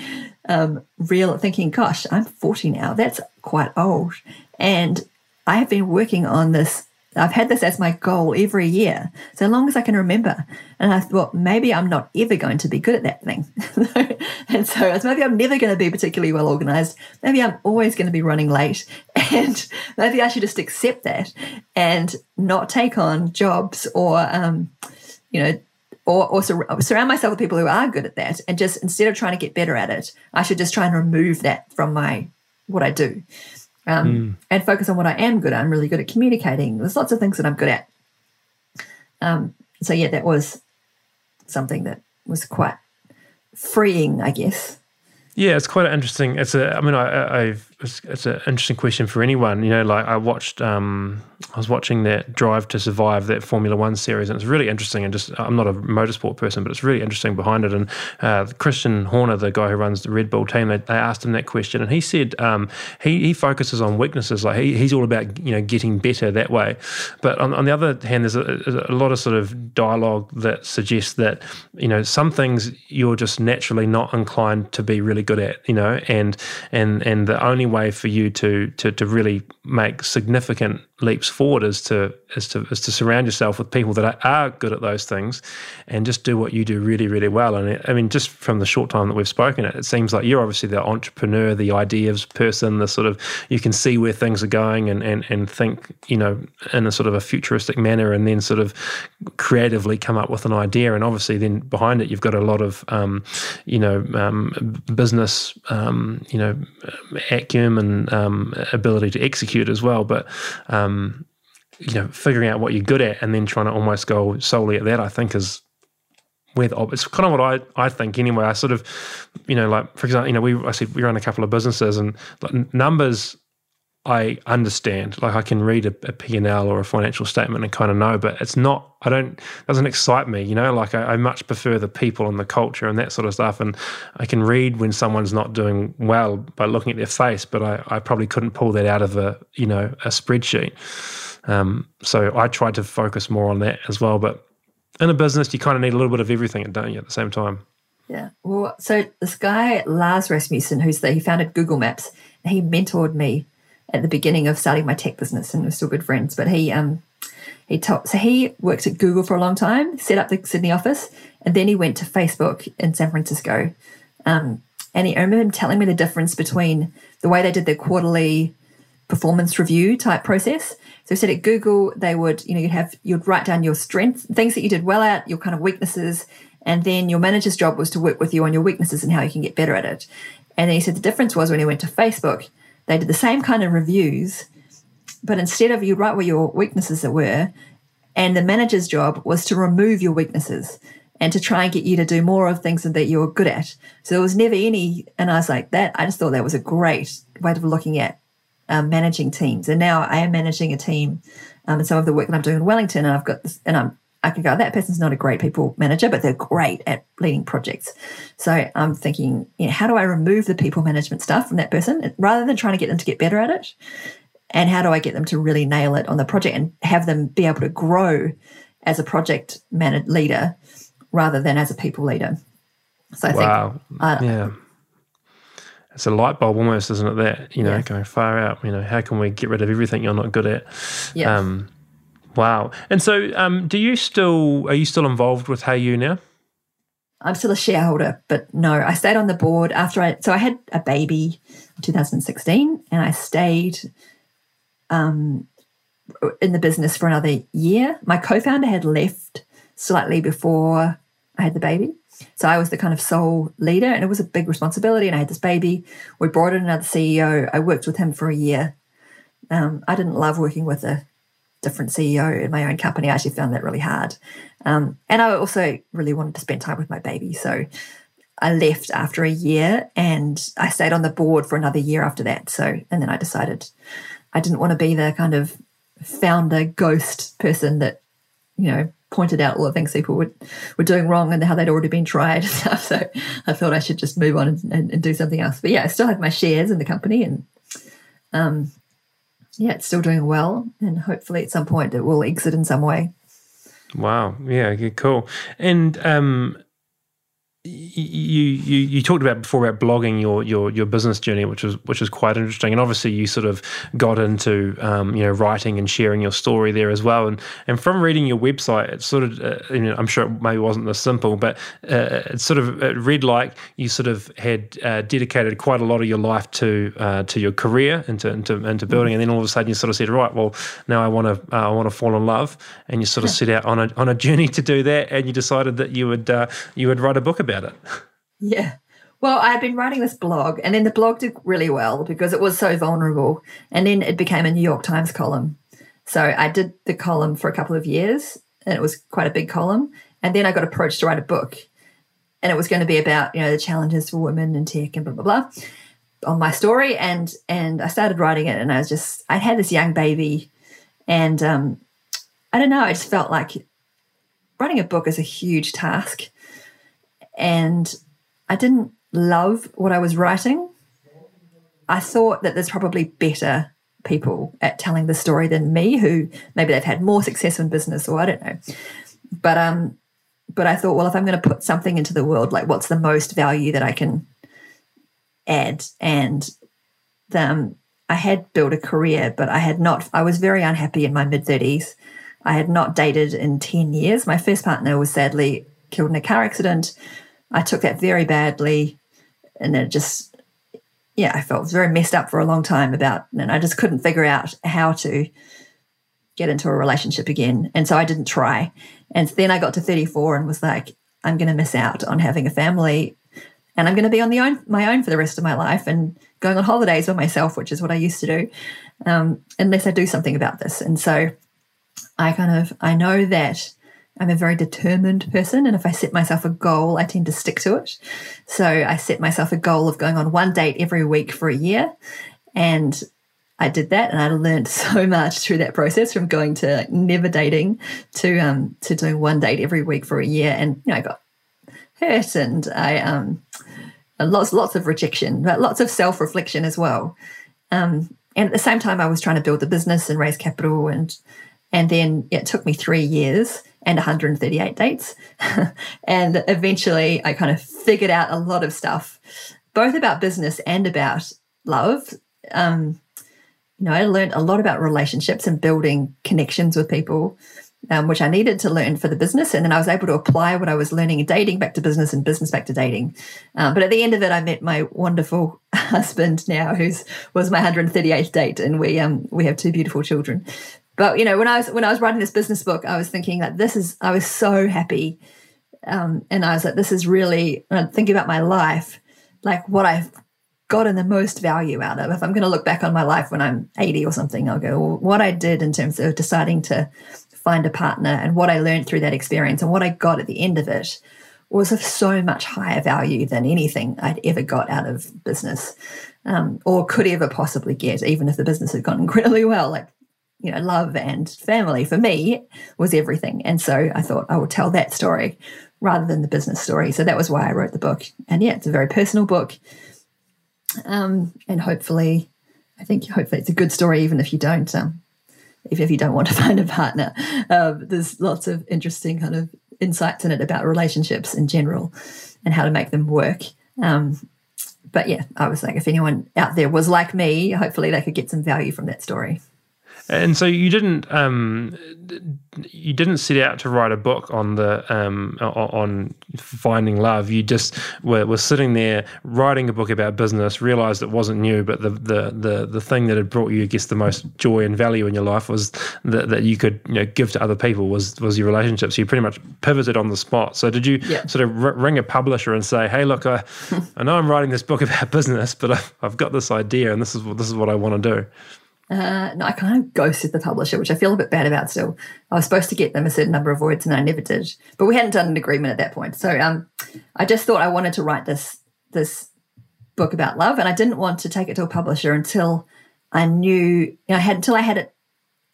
um, real thinking, gosh, I'm 40 now. That's quite old. And I have been working on this I've had this as my goal every year, so long as I can remember. And I thought maybe I'm not ever going to be good at that thing. and so maybe I'm never going to be particularly well organized. Maybe I'm always going to be running late. And maybe I should just accept that and not take on jobs or, um, you know, or, or sur- surround myself with people who are good at that. And just instead of trying to get better at it, I should just try and remove that from my what I do. Um, mm. and focus on what I am good at. I'm really good at communicating. There's lots of things that I'm good at. Um, so yeah, that was something that was quite freeing, I guess. Yeah, it's quite interesting. It's a. I mean, I, I've. It's, it's an interesting question for anyone. You know, like I watched. Um, I was watching that Drive to Survive, that Formula One series, and it's really interesting. And just, I'm not a motorsport person, but it's really interesting behind it. And uh, Christian Horner, the guy who runs the Red Bull team, they, they asked him that question, and he said um, he he focuses on weaknesses. Like he, he's all about you know getting better that way. But on, on the other hand, there's a, a lot of sort of dialogue that suggests that you know some things you're just naturally not inclined to be really good at. You know, and and and the only way for you to to to really make significant leaps forward is to is to is to surround yourself with people that are, good at those things, and just do what you do really really well. And I mean, just from the short time that we've spoken, it, it seems like you're obviously the entrepreneur, the ideas person, the sort of you can see where things are going and and and think you know in a sort of a futuristic manner, and then sort of creatively come up with an idea. And obviously, then behind it, you've got a lot of um, you know um, business um, you know acumen and um, ability to execute as well, but um, you know, figuring out what you're good at and then trying to almost go solely at that, I think is where the, it's kind of what I, I think anyway. I sort of, you know, like for example, you know, we I said we run a couple of businesses and like numbers I understand. Like I can read a, a P&L or a financial statement and kind of know, but it's not, I don't, doesn't excite me, you know, like I, I, much prefer the people and the culture and that sort of stuff. And I can read when someone's not doing well by looking at their face, but I, I probably couldn't pull that out of a, you know, a spreadsheet. Um, so I tried to focus more on that as well. But in a business, you kind of need a little bit of everything, don't you, at the same time? Yeah. Well, so this guy, Lars Rasmussen, who's the, he founded Google Maps, he mentored me at the beginning of starting my tech business, and we're still good friends. But he um he told so he worked at Google for a long time, set up the Sydney office, and then he went to Facebook in San Francisco. Um, and he, I remember him telling me the difference between the way they did their quarterly performance review type process. So he said at Google they would, you know, you'd have you'd write down your strengths, things that you did well at, your kind of weaknesses, and then your manager's job was to work with you on your weaknesses and how you can get better at it. And then he said the difference was when he went to Facebook, they did the same kind of reviews, but instead of you write where your weaknesses were, and the manager's job was to remove your weaknesses and to try and get you to do more of things that you're good at. So there was never any, and I was like, that, I just thought that was a great way of looking at um, managing teams. And now I am managing a team um, and some of the work that I'm doing in Wellington, and I've got this, and I'm I can go, that person's not a great people manager, but they're great at leading projects. So I'm thinking, you know, how do I remove the people management stuff from that person rather than trying to get them to get better at it? And how do I get them to really nail it on the project and have them be able to grow as a project man- leader rather than as a people leader? So I wow. think, uh, yeah. It's a light bulb almost, isn't it? That, you know, yeah. going far out, you know, how can we get rid of everything you're not good at? Yeah. Um, Wow. And so, um, do you still are you still involved with Hey You now? I'm still a shareholder, but no, I stayed on the board after I. So I had a baby in 2016, and I stayed um, in the business for another year. My co-founder had left slightly before I had the baby, so I was the kind of sole leader, and it was a big responsibility. And I had this baby. We brought in another CEO. I worked with him for a year. Um, I didn't love working with a different CEO in my own company. I actually found that really hard. Um, and I also really wanted to spend time with my baby. So I left after a year and I stayed on the board for another year after that. So, and then I decided I didn't want to be the kind of founder ghost person that, you know, pointed out all the things people were, were doing wrong and how they'd already been tried and stuff. So I thought I should just move on and, and, and do something else. But yeah, I still have my shares in the company and um, yeah, it's still doing well, and hopefully at some point it will exit in some way. Wow. Yeah. Cool. And um, you, you you talked about before about blogging your your your business journey, which was which was quite interesting, and obviously you sort of got into um, you know writing and sharing your story there as well, and and from reading your website, it sort of uh, you know I'm sure it maybe wasn't this simple, but uh, it sort of it read like you sort of had uh, dedicated quite a lot of your life to uh, to your career into into into building, and then all of a sudden you sort of said, right, well now I want to uh, I want to fall in love, and you sort of set out on a on a journey to do that, and you decided that you would uh, you would write a book about it. Yeah. Well, I had been writing this blog, and then the blog did really well because it was so vulnerable. And then it became a New York Times column. So I did the column for a couple of years, and it was quite a big column. And then I got approached to write a book, and it was going to be about you know the challenges for women in tech and blah blah blah on my story. And and I started writing it, and I was just I had this young baby, and um, I don't know, I just felt like writing a book is a huge task, and I didn't love what I was writing. I thought that there's probably better people at telling the story than me who maybe they've had more success in business or I don't know. But um but I thought, well, if I'm going to put something into the world, like what's the most value that I can add? And um, I had built a career, but I had not, I was very unhappy in my mid 30s. I had not dated in 10 years. My first partner was sadly killed in a car accident. I took that very badly and it just yeah i felt very messed up for a long time about and i just couldn't figure out how to get into a relationship again and so i didn't try. And then i got to 34 and was like i'm going to miss out on having a family and i'm going to be on the own my own for the rest of my life and going on holidays by myself which is what i used to do um, unless i do something about this. And so i kind of i know that I'm a very determined person. And if I set myself a goal, I tend to stick to it. So I set myself a goal of going on one date every week for a year. And I did that and I learned so much through that process from going to never dating to um to doing one date every week for a year. And you know, I got hurt and I um lots lots of rejection, but lots of self-reflection as well. Um and at the same time I was trying to build the business and raise capital and and then it took me three years and 138 dates. and eventually I kind of figured out a lot of stuff, both about business and about love. Um, you know, I learned a lot about relationships and building connections with people, um, which I needed to learn for the business. And then I was able to apply what I was learning in dating back to business and business back to dating. Um, but at the end of it, I met my wonderful husband now, who's was my 138th date, and we um we have two beautiful children. But you know, when I was when I was writing this business book, I was thinking that this is I was so happy, um, and I was like, this is really thinking about my life, like what I've gotten the most value out of. If I'm going to look back on my life when I'm 80 or something, I'll go, well, what I did in terms of deciding to find a partner and what I learned through that experience and what I got at the end of it was of so much higher value than anything I'd ever got out of business um, or could ever possibly get, even if the business had gone incredibly well. Like you know, love and family for me was everything. And so I thought I would tell that story rather than the business story. So that was why I wrote the book. And yeah, it's a very personal book. Um, and hopefully, I think hopefully it's a good story, even if you don't, um, if, if you don't want to find a partner. Um, there's lots of interesting kind of insights in it about relationships in general and how to make them work. Um, but yeah, I was like, if anyone out there was like me, hopefully they could get some value from that story. And so you didn't um, you didn't set out to write a book on the um, on finding love. You just were, were sitting there writing a book about business. Realized it wasn't new, but the, the the the thing that had brought you, I guess, the most joy and value in your life was that, that you could you know give to other people was was your relationships. So you pretty much pivoted on the spot. So did you yeah. sort of r- ring a publisher and say, "Hey, look, I, I know I'm writing this book about business, but I've, I've got this idea, and this is this is what I want to do." Uh, no, I kind of ghosted the publisher, which I feel a bit bad about still. I was supposed to get them a certain number of words and I never did. But we hadn't done an agreement at that point. So um, I just thought I wanted to write this this book about love and I didn't want to take it to a publisher until I knew, you know, I had until I had it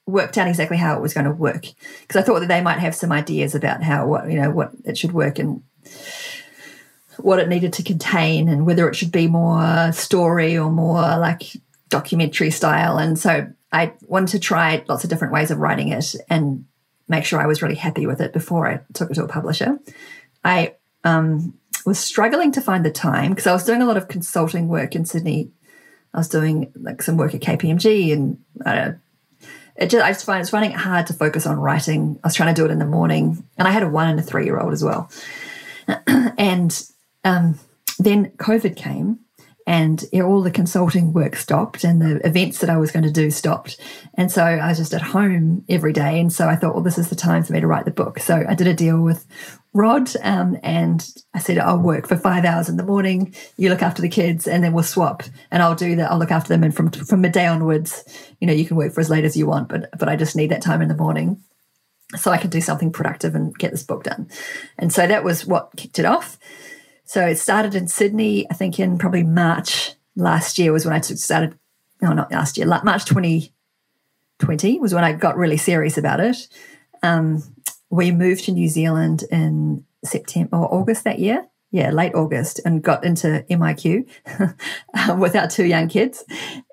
worked out exactly how it was going to work. Because I thought that they might have some ideas about how what you know what it should work and what it needed to contain and whether it should be more story or more like documentary style. And so I wanted to try lots of different ways of writing it and make sure I was really happy with it before I took it to a publisher. I um, was struggling to find the time because I was doing a lot of consulting work in Sydney. I was doing like some work at KPMG and uh, it just, I just find it's finding it hard to focus on writing. I was trying to do it in the morning and I had a one and a three year old as well. and um, then COVID came and all the consulting work stopped and the events that I was going to do stopped. And so I was just at home every day. And so I thought, well, this is the time for me to write the book. So I did a deal with Rod um, and I said, I'll work for five hours in the morning. You look after the kids and then we'll swap and I'll do that. I'll look after them. And from, from midday onwards, you know, you can work for as late as you want, but, but I just need that time in the morning so I can do something productive and get this book done. And so that was what kicked it off. So it started in Sydney, I think in probably March last year was when I started, no, not last year, March 2020 was when I got really serious about it. Um, we moved to New Zealand in September or August that year. Yeah, late August, and got into MIQ with our two young kids.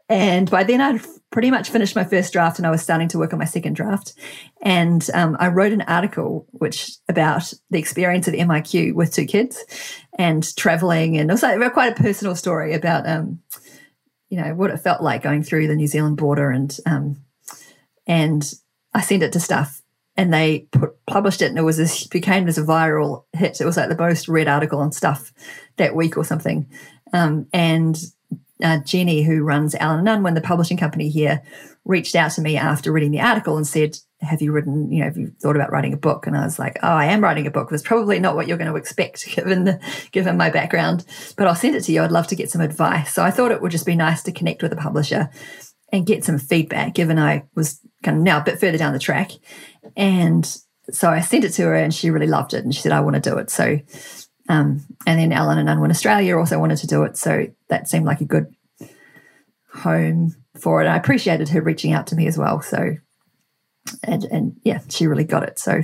And by then, I'd pretty much finished my first draft, and I was starting to work on my second draft. And um, I wrote an article which about the experience of MIQ with two kids and traveling, and also quite a personal story about, um, you know, what it felt like going through the New Zealand border. And um, and I sent it to Stuff, and they put, published it, and it was this became this viral hit. It was like the most read article on Stuff that week or something. Um, and uh, Jenny, who runs and Unwin, the publishing company here, reached out to me after reading the article and said, "Have you written? You know, have you thought about writing a book?" And I was like, "Oh, I am writing a book. That's probably not what you're going to expect, given the given my background, but I'll send it to you. I'd love to get some advice." So I thought it would just be nice to connect with a publisher and get some feedback, given I was kind of now a bit further down the track, and so I sent it to her, and she really loved it, and she said, "I want to do it." So um, and then Allen and Unwin Australia also wanted to do it. So that seemed like a good home for it. I appreciated her reaching out to me as well. So, and, and yeah, she really got it. So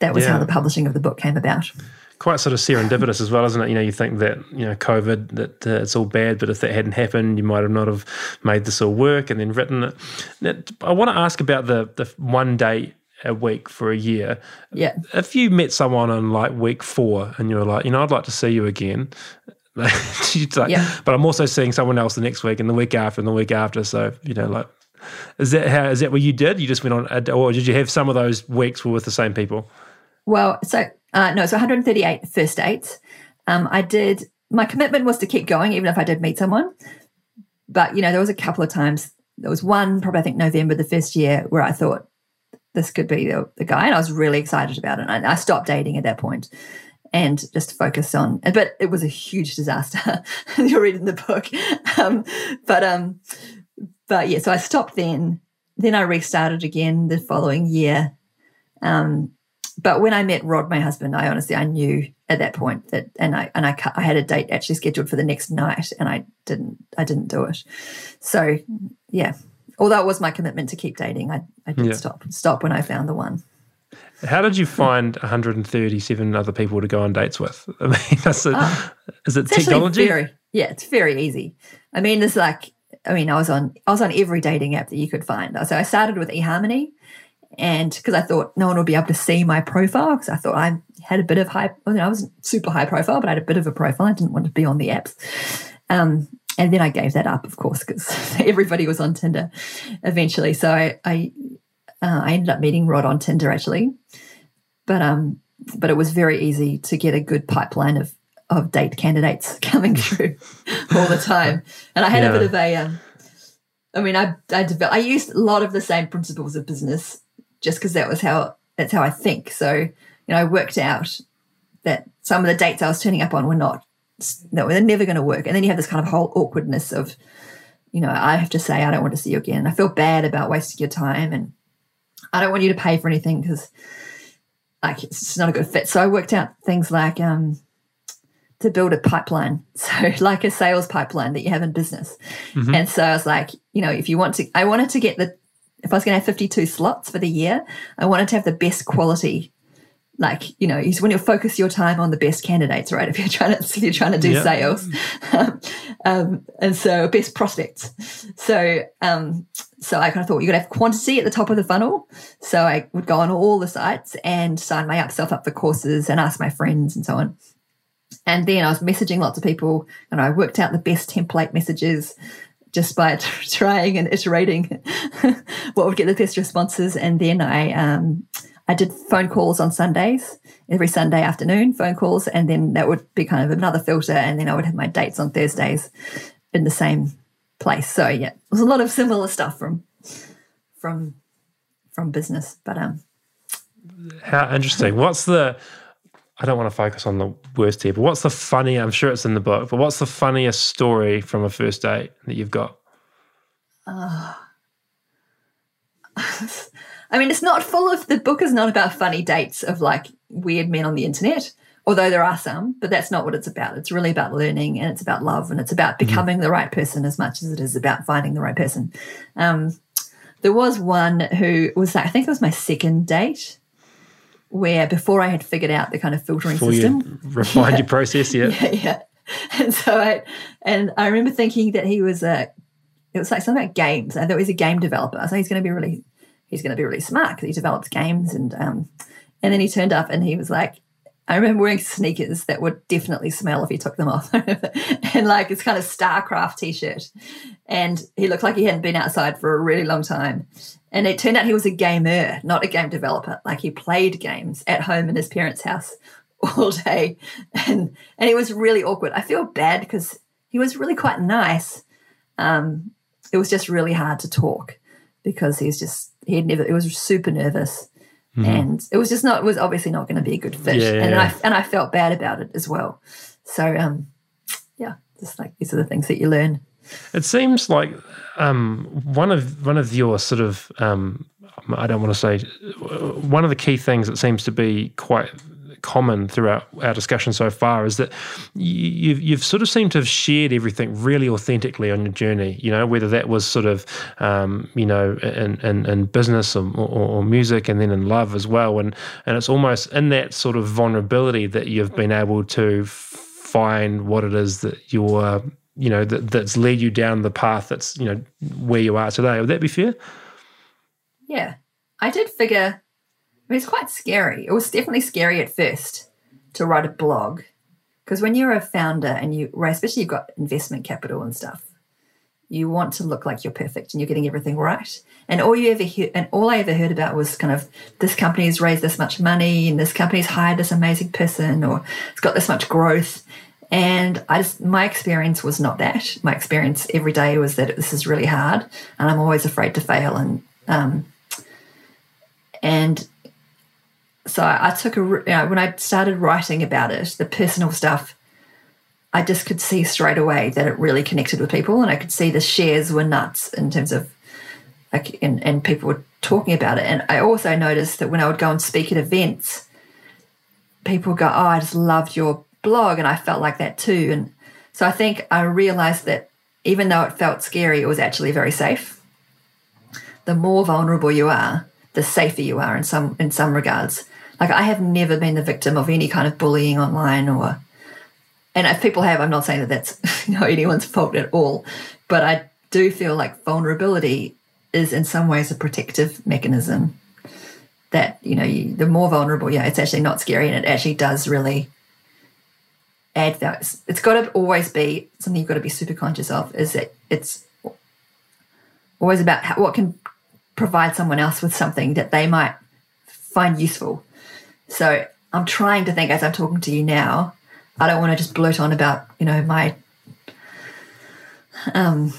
that was yeah. how the publishing of the book came about. Quite sort of serendipitous as well, isn't it? You know, you think that you know COVID that uh, it's all bad, but if that hadn't happened, you might have not have made this all work and then written it. Now, I want to ask about the the one day a week for a year. Yeah. If you met someone on like week four and you're like, you know, I'd like to see you again. like, yeah. But I'm also seeing someone else the next week and the week after and the week after. So, you know, like, is that how, is that what you did? You just went on, or did you have some of those weeks were with the same people? Well, so, uh, no, so 138 first dates. Um, I did, my commitment was to keep going, even if I did meet someone. But, you know, there was a couple of times, there was one, probably I think November the first year, where I thought, this could be the, the guy. And I was really excited about it. I, I stopped dating at that point and just focused on but it was a huge disaster you're reading the book um, but um but yeah so i stopped then then i restarted again the following year um but when i met rod my husband i honestly i knew at that point that and i and i i had a date actually scheduled for the next night and i didn't i didn't do it so yeah although it was my commitment to keep dating, I, I did yeah. stop stop when I found the one. How did you find 137 other people to go on dates with? I mean, that's a, oh, is it technology? Very, yeah, it's very easy. I mean, there's like, I mean, I was on I was on every dating app that you could find. So I started with eHarmony, and because I thought no one would be able to see my profile, because I thought I had a bit of high, I, wasn't super high profile, but I had a bit of a profile. I didn't want to be on the apps. Um, and then I gave that up, of course, because everybody was on Tinder eventually. So I I, uh, I ended up meeting Rod on Tinder actually, but um, but it was very easy to get a good pipeline of of date candidates coming through all the time, and I had yeah. a bit of a. Um, I mean, I I developed, I used a lot of the same principles of business just because that was how that's how I think. So you know, I worked out that some of the dates I was turning up on were not no, they're never going to work. And then you have this kind of whole awkwardness of, you know, I have to say, I don't want to see you again. I feel bad about wasting your time and I don't want you to pay for anything because like it's not a good fit. So I worked out things like um, to build a pipeline. So like a sales pipeline that you have in business. Mm-hmm. And so I was like, you know, if you want to, I wanted to get the, if I was going to have 52 slots for the year, I wanted to have the best quality like you know you when you focus your time on the best candidates right if you're trying to if you're trying to do yep. sales um, and so best prospects so um, so i kind of thought you're going to have quantity at the top of the funnel so i would go on all the sites and sign my up myself up for courses and ask my friends and so on and then i was messaging lots of people and i worked out the best template messages just by trying and iterating what would get the best responses and then i um, I did phone calls on Sundays, every Sunday afternoon, phone calls, and then that would be kind of another filter. And then I would have my dates on Thursdays in the same place. So yeah, it was a lot of similar stuff from from from business. But um how interesting. What's the I don't want to focus on the worst here, but what's the funny? I'm sure it's in the book, but what's the funniest story from a first date that you've got? Uh, I mean, it's not full of the book is not about funny dates of like weird men on the internet, although there are some, but that's not what it's about. It's really about learning and it's about love and it's about mm-hmm. becoming mm-hmm. the right person as much as it is about finding the right person. Um, there was one who was I think it was my second date where before I had figured out the kind of filtering before system, you refined yeah, your process, yeah. yeah, yeah. And so I and I remember thinking that he was a it was like something about games. I thought he was a game developer. So he's going to be really he's going to be really smart because he develops games and um and then he turned up and he was like I remember wearing sneakers that would definitely smell if he took them off, and like it's kind of StarCraft t-shirt, and he looked like he hadn't been outside for a really long time. And it turned out he was a gamer, not a game developer. Like he played games at home in his parents' house all day, and and it was really awkward. I feel bad because he was really quite nice. Um, it was just really hard to talk because he's just he had never. It was super nervous Mm-hmm. And it was just not, it was obviously not going to be a good fit. Yeah, and, yeah. I, and I felt bad about it as well. So, um, yeah, just like these are the things that you learn. It seems like um, one of one of your sort of um, I don't want to say one of the key things that seems to be quite common throughout our discussion so far is that you've, you've sort of seemed to have shared everything really authentically on your journey, you know, whether that was sort of, um, you know, in, in, in business or, or, or, music and then in love as well. And, and it's almost in that sort of vulnerability that you've been able to find what it is that you're, you know, that, that's led you down the path that's, you know, where you are today. Would that be fair? Yeah. I did figure it was quite scary. It was definitely scary at first to write a blog because when you're a founder and you, especially you've got investment capital and stuff, you want to look like you're perfect and you're getting everything right. And all you ever hear, and all I ever heard about was kind of this company has raised this much money and this company's hired this amazing person or it's got this much growth. And I just, my experience was not that. My experience every day was that this is really hard and I'm always afraid to fail. And, um, and so I, took a you know, when I started writing about it, the personal stuff. I just could see straight away that it really connected with people, and I could see the shares were nuts in terms of like, and, and people were talking about it. And I also noticed that when I would go and speak at events, people would go, "Oh, I just loved your blog," and I felt like that too. And so I think I realized that even though it felt scary, it was actually very safe. The more vulnerable you are, the safer you are in some in some regards. Like I have never been the victim of any kind of bullying online or, and if people have, I'm not saying that that's you know, anyone's fault at all, but I do feel like vulnerability is in some ways a protective mechanism that, you know, you, the more vulnerable, yeah, it's actually not scary and it actually does really add value. It's got to always be something you've got to be super conscious of is that it's always about how, what can provide someone else with something that they might find useful so I'm trying to think as I'm talking to you now. I don't want to just bloat on about, you know, my um,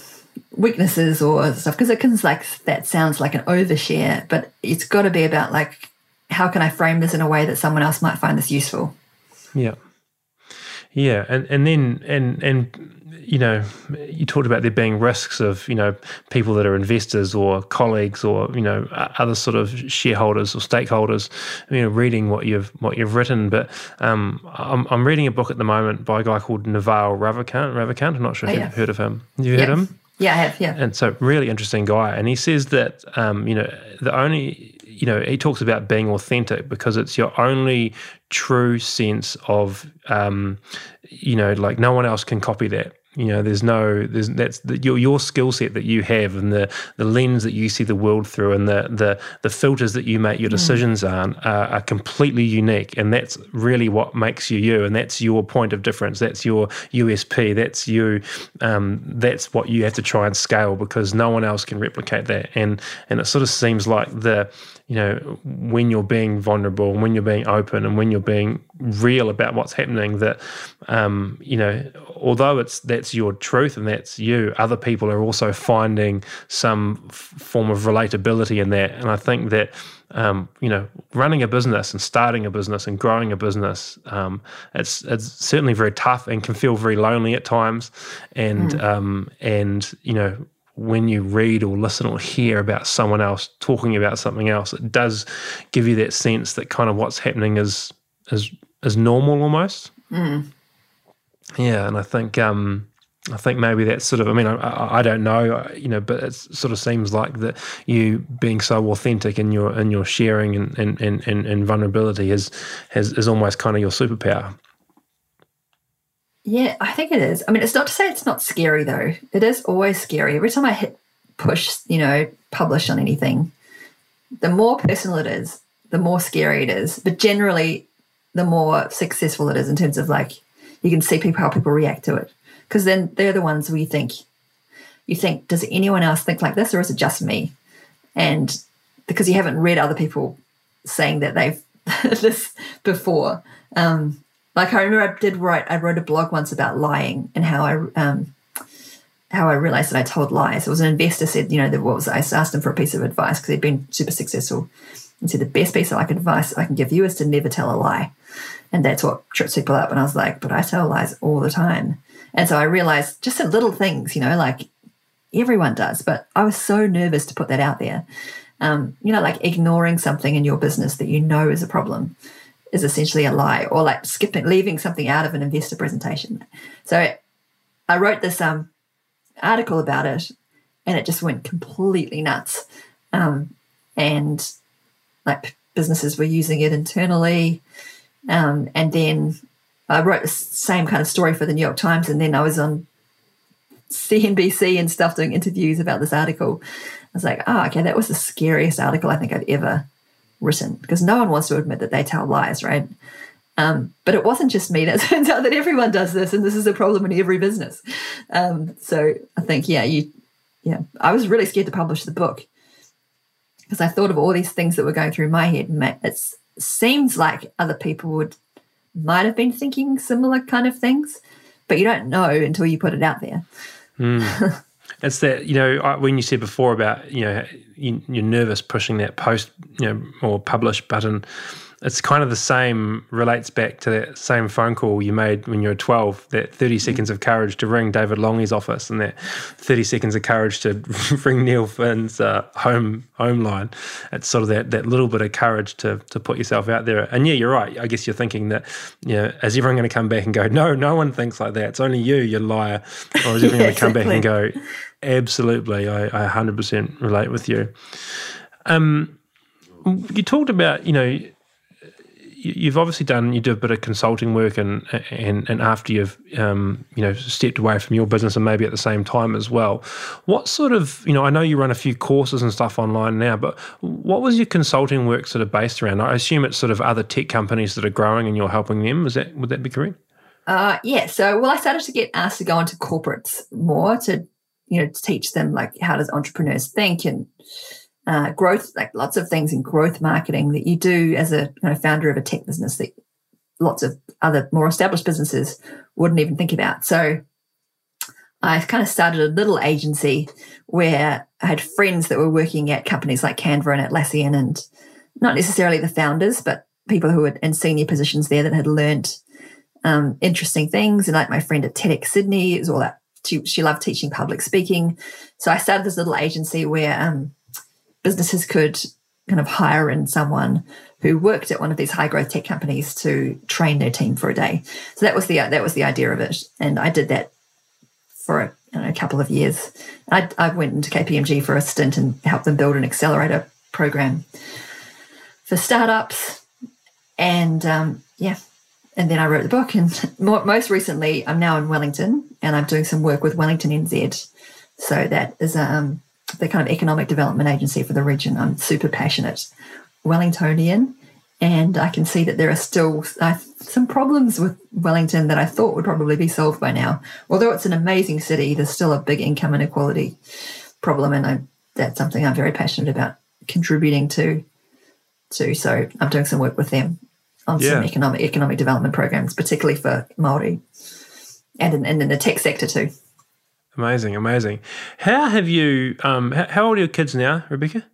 weaknesses or stuff because it can like that sounds like an overshare, but it's got to be about like how can I frame this in a way that someone else might find this useful. Yeah, yeah, and and then and and you know, you talked about there being risks of, you know, people that are investors or colleagues or, you know, other sort of shareholders or stakeholders, you know, reading what you've what you've written. But um, I'm, I'm reading a book at the moment by a guy called Naval Ravikant. Ravikant, I'm not sure if oh, yeah. you've heard of him. You heard of him? Yeah, I have. Yeah. And so, really interesting guy. And he says that, um, you know, the only you know, he talks about being authentic because it's your only true sense of, um, you know, like no one else can copy that You know, there's no, there's that's the, your your skill set that you have, and the the lens that you see the world through, and the the the filters that you make your decisions mm. on are, are completely unique, and that's really what makes you you, and that's your point of difference. That's your USP. That's you. Um, that's what you have to try and scale because no one else can replicate that. And and it sort of seems like the you know, when you're being vulnerable and when you're being open and when you're being real about what's happening, that, um, you know, although it's that's your truth and that's you, other people are also finding some f- form of relatability in that. And I think that, um, you know, running a business and starting a business and growing a business, um, it's it's certainly very tough and can feel very lonely at times. And mm. um, and you know, when you read or listen or hear about someone else talking about something else, it does give you that sense that kind of what's happening is is is normal almost. Mm. Yeah, and I think um, I think maybe that's sort of. I mean, I, I don't know, you know, but it sort of seems like that you being so authentic in your in your sharing and and and, and vulnerability is has is almost kind of your superpower. Yeah, I think it is. I mean, it's not to say it's not scary though. It is always scary. Every time I hit push, you know, publish on anything, the more personal it is, the more scary it is. But generally, the more successful it is in terms of like you can see people how people react to it. Because then they're the ones where you think you think does anyone else think like this or is it just me? And because you haven't read other people saying that they've this before. Um, like I remember I did write, I wrote a blog once about lying and how I, um, how I realized that I told lies. It was an investor said, you know, that was I asked him for a piece of advice because he'd been super successful, and said the best piece of like advice I can give you is to never tell a lie, and that's what trips people up. And I was like, but I tell lies all the time, and so I realized just in little things, you know, like everyone does, but I was so nervous to put that out there. Um, you know, like ignoring something in your business that you know is a problem is essentially a lie or like skipping leaving something out of an investor presentation so i wrote this um, article about it and it just went completely nuts um, and like businesses were using it internally um, and then i wrote the same kind of story for the new york times and then i was on cnbc and stuff doing interviews about this article i was like oh okay that was the scariest article i think i've ever written because no one wants to admit that they tell lies, right? Um, but it wasn't just me. It turns out that everyone does this, and this is a problem in every business. Um, so I think, yeah, you, yeah, I was really scared to publish the book because I thought of all these things that were going through my head. It seems like other people would might have been thinking similar kind of things, but you don't know until you put it out there. Mm. it's that you know when you said before about you know you, are nervous pushing that post you know or publish button it's kind of the same relates back to that same phone call you made when you were 12 that 30 seconds of courage to ring david longy's office and that 30 seconds of courage to ring neil finn's uh, home home line. It's sort of that, that little bit of courage to, to put yourself out there. And yeah you're right. I guess you're thinking that you know is everyone going to come back and go no no one thinks like that. It's only you you liar. Or is everyone yeah, going to come exactly. back and go absolutely. I, I 100% relate with you. Um, you talked about you know you've obviously done you do a bit of consulting work and and and after you've um, you know stepped away from your business and maybe at the same time as well. What sort of you know I know you run a few courses and stuff online now but what was your consulting work sort of based around? I assume it's sort of other tech companies that are growing and you're helping them. Is that would that be correct? Uh, yeah. So well I started to get asked to go into corporates more to you know to teach them like how does entrepreneurs think and uh, growth, like lots of things in growth marketing that you do as a kind of founder of a tech business that lots of other more established businesses wouldn't even think about. So I kind of started a little agency where I had friends that were working at companies like Canva and Atlassian and not necessarily the founders, but people who were in senior positions there that had learned um, interesting things. And like my friend at TEDx Sydney, was all that she, she loved teaching public speaking. So I started this little agency where um, businesses could kind of hire in someone who worked at one of these high growth tech companies to train their team for a day. So that was the that was the idea of it, and I did that for a, know, a couple of years. I, I went into KPMG for a stint and helped them build an accelerator program for startups, and um, yeah, and then I wrote the book. And more, most recently, I'm now in Wellington, and I'm doing some work with Wellington NZ. So that is um, the kind of economic development agency for the region. I'm super passionate Wellingtonian, and I can see that there are still uh, some problems with Wellington that I thought would probably be solved by now. Although it's an amazing city, there's still a big income inequality problem, and I, that's something I'm very passionate about contributing to. To so I'm doing some work with them on yeah. some economic economic development programs, particularly for Maori, and in, and in the tech sector too. Amazing, amazing. How have you? Um, how, how old are your kids now, Rebekah?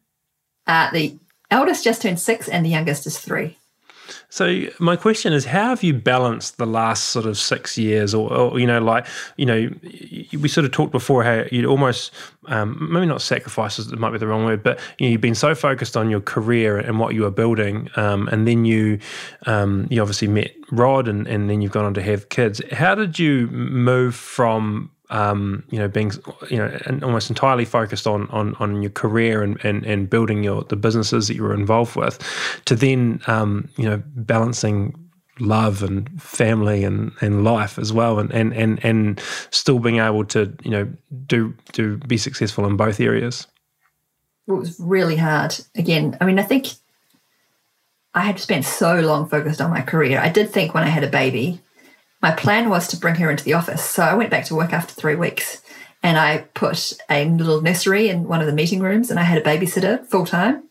Uh, the eldest just turned six, and the youngest is three. So my question is, how have you balanced the last sort of six years, or, or you know, like you know, we sort of talked before how you'd almost um, maybe not sacrifices, it might be the wrong word, but you know, you've been so focused on your career and what you were building, um, and then you um, you obviously met Rod, and, and then you've gone on to have kids. How did you move from um, you know, being you know, almost entirely focused on on on your career and and, and building your the businesses that you were involved with, to then um, you know balancing love and family and, and life as well and, and, and, and still being able to you know do do be successful in both areas. It was really hard. Again i mean i think i had spent so long focused on my career. I did think when i had a baby my plan was to bring her into the office. So I went back to work after three weeks and I put a little nursery in one of the meeting rooms and I had a babysitter full time.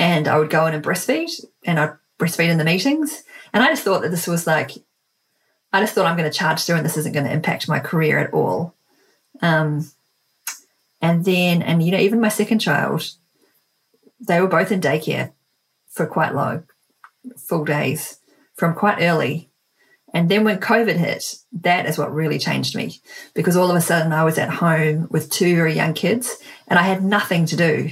And I would go in and breastfeed and I'd breastfeed in the meetings. And I just thought that this was like, I just thought I'm going to charge through and this isn't going to impact my career at all. Um, and then, and you know, even my second child, they were both in daycare for quite long, full days from quite early. And then when COVID hit, that is what really changed me because all of a sudden I was at home with two very young kids and I had nothing to do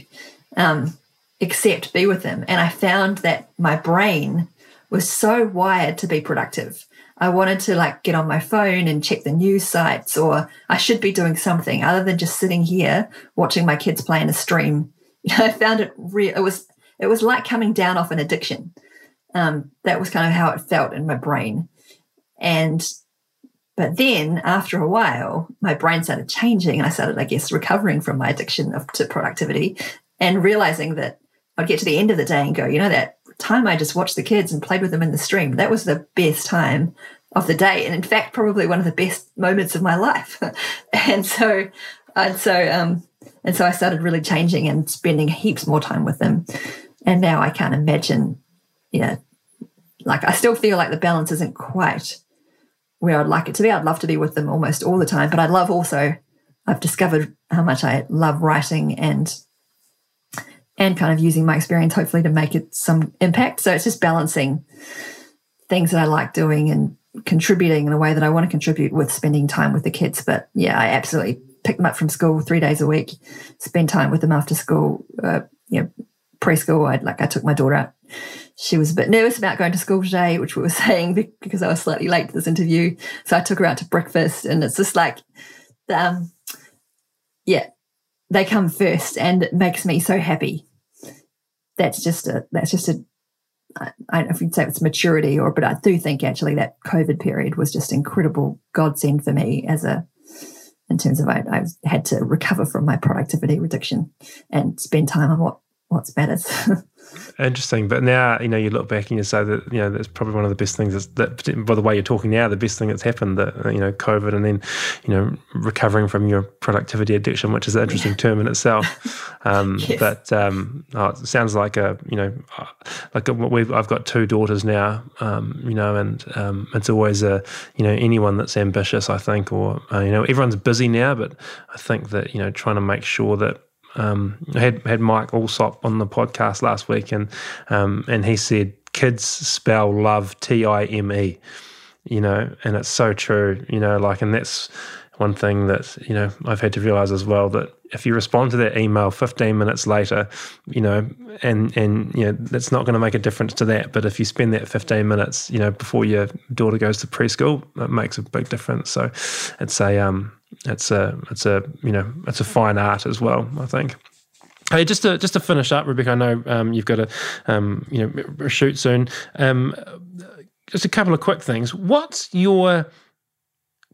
um, except be with them. And I found that my brain was so wired to be productive. I wanted to like get on my phone and check the news sites, or I should be doing something other than just sitting here watching my kids play in a stream. I found it real. It was it was like coming down off an addiction. Um, that was kind of how it felt in my brain. And but then after a while, my brain started changing and I started, I guess, recovering from my addiction of, to productivity and realizing that I'd get to the end of the day and go, you know, that time I just watched the kids and played with them in the stream, that was the best time of the day. And in fact, probably one of the best moments of my life. and so, and so, um, and so I started really changing and spending heaps more time with them. And now I can't imagine, you know, like I still feel like the balance isn't quite where I'd like it to be. I'd love to be with them almost all the time, but I love also, I've discovered how much I love writing and and kind of using my experience hopefully to make it some impact. So it's just balancing things that I like doing and contributing in a way that I want to contribute with spending time with the kids. But yeah, I absolutely pick them up from school three days a week, spend time with them after school, uh, you know, preschool. I'd like I took my daughter out she was a bit nervous about going to school today, which we were saying because I was slightly late to this interview. So I took her out to breakfast, and it's just like, um, yeah, they come first, and it makes me so happy. That's just a that's just a I don't know if you'd say it's maturity or, but I do think actually that COVID period was just incredible godsend for me as a, in terms of I, I had to recover from my productivity reduction and spend time on what what's better. Interesting, but now you know you look back and you say that you know that's probably one of the best things that, by the way you're talking now, the best thing that's happened that you know COVID and then you know recovering from your productivity addiction, which is an interesting term in itself. Um, yes. But um, oh, it sounds like a you know like a, we've I've got two daughters now, um, you know, and um, it's always a you know anyone that's ambitious, I think, or uh, you know everyone's busy now, but I think that you know trying to make sure that um, I had had Mike Allsop on the podcast last week, and um, and he said kids spell love T I M E, you know, and it's so true, you know, like, and that's one thing that you know I've had to realize as well that if you respond to that email 15 minutes later, you know, and and you know that's not going to make a difference to that. But if you spend that 15 minutes, you know, before your daughter goes to preschool, it makes a big difference. So it's a um it's a it's a you know it's a fine art as well. I think. Hey, just to just to finish up, Rebekah. I know um, you've got a um, you know shoot soon. Um, just a couple of quick things. What's your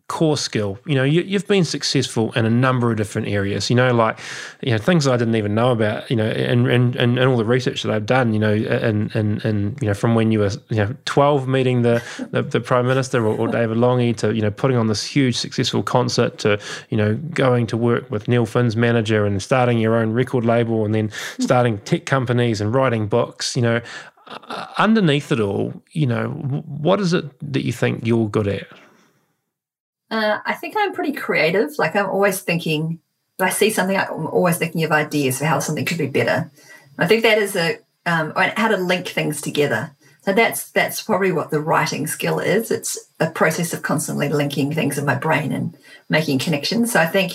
core skill. You know, you, have been successful in a number of different areas. You know, like you know things I didn't even know about. You know, and and, and, all the research that I've done. You know, and and and you know from when you were you know twelve meeting the the, the prime minister or, or, David Lange to you know putting on this huge successful concert to you know going to work with Neil Finn's manager and starting your own record label and then starting tech companies and writing books. You know. Uh, underneath it all, you know, what is it that you think you're good at? Uh, I think I'm pretty creative. Like I'm always thinking, if I see something, I'm always thinking of ideas for how something could be better. I think that is a um, how to link things together. So that's that's probably what the writing skill is. It's a process of constantly linking things in my brain and making connections. So I think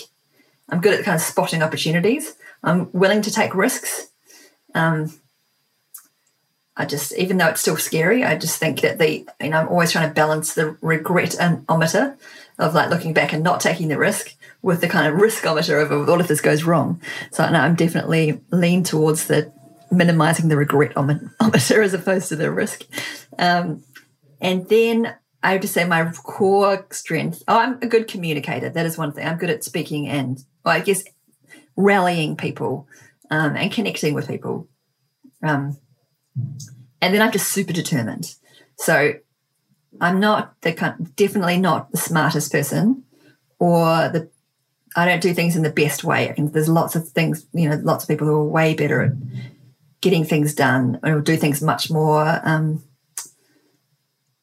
I'm good at kind of spotting opportunities. I'm willing to take risks. Um, I just, even though it's still scary, I just think that the, you know, I'm always trying to balance the regret and ometer of like looking back and not taking the risk with the kind of riskometer of all if this goes wrong. So I'm definitely lean towards the minimizing the regret ometer as opposed to the risk. Um, and then I would just say my core strength. Oh, I'm a good communicator. That is one thing. I'm good at speaking and, well, I guess, rallying people um, and connecting with people. Um, and then I'm just super determined. So I'm not the kind, definitely not the smartest person, or the I don't do things in the best way. Can, there's lots of things, you know, lots of people who are way better at getting things done or do things much more. Um,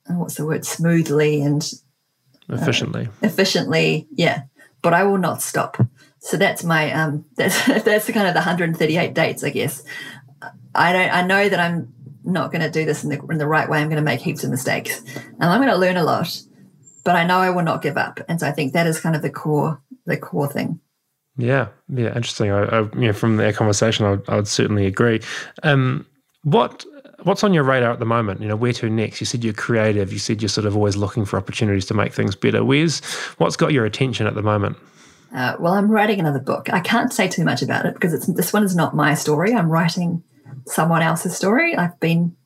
what's the word? Smoothly and efficiently. Uh, efficiently, yeah. But I will not stop. So that's my um, that's that's the kind of the 138 dates, I guess. I don't. I know that I'm not going to do this in the, in the right way. I'm going to make heaps of mistakes, and I'm going to learn a lot. But I know I will not give up, and so I think that is kind of the core the core thing. Yeah, yeah, interesting. I, I you know, from their conversation, I, I would certainly agree. Um, what what's on your radar at the moment? You know, where to next? You said you're creative. You said you're sort of always looking for opportunities to make things better. Where's what's got your attention at the moment? Uh, well, I'm writing another book. I can't say too much about it because it's this one is not my story. I'm writing someone else's story. I've been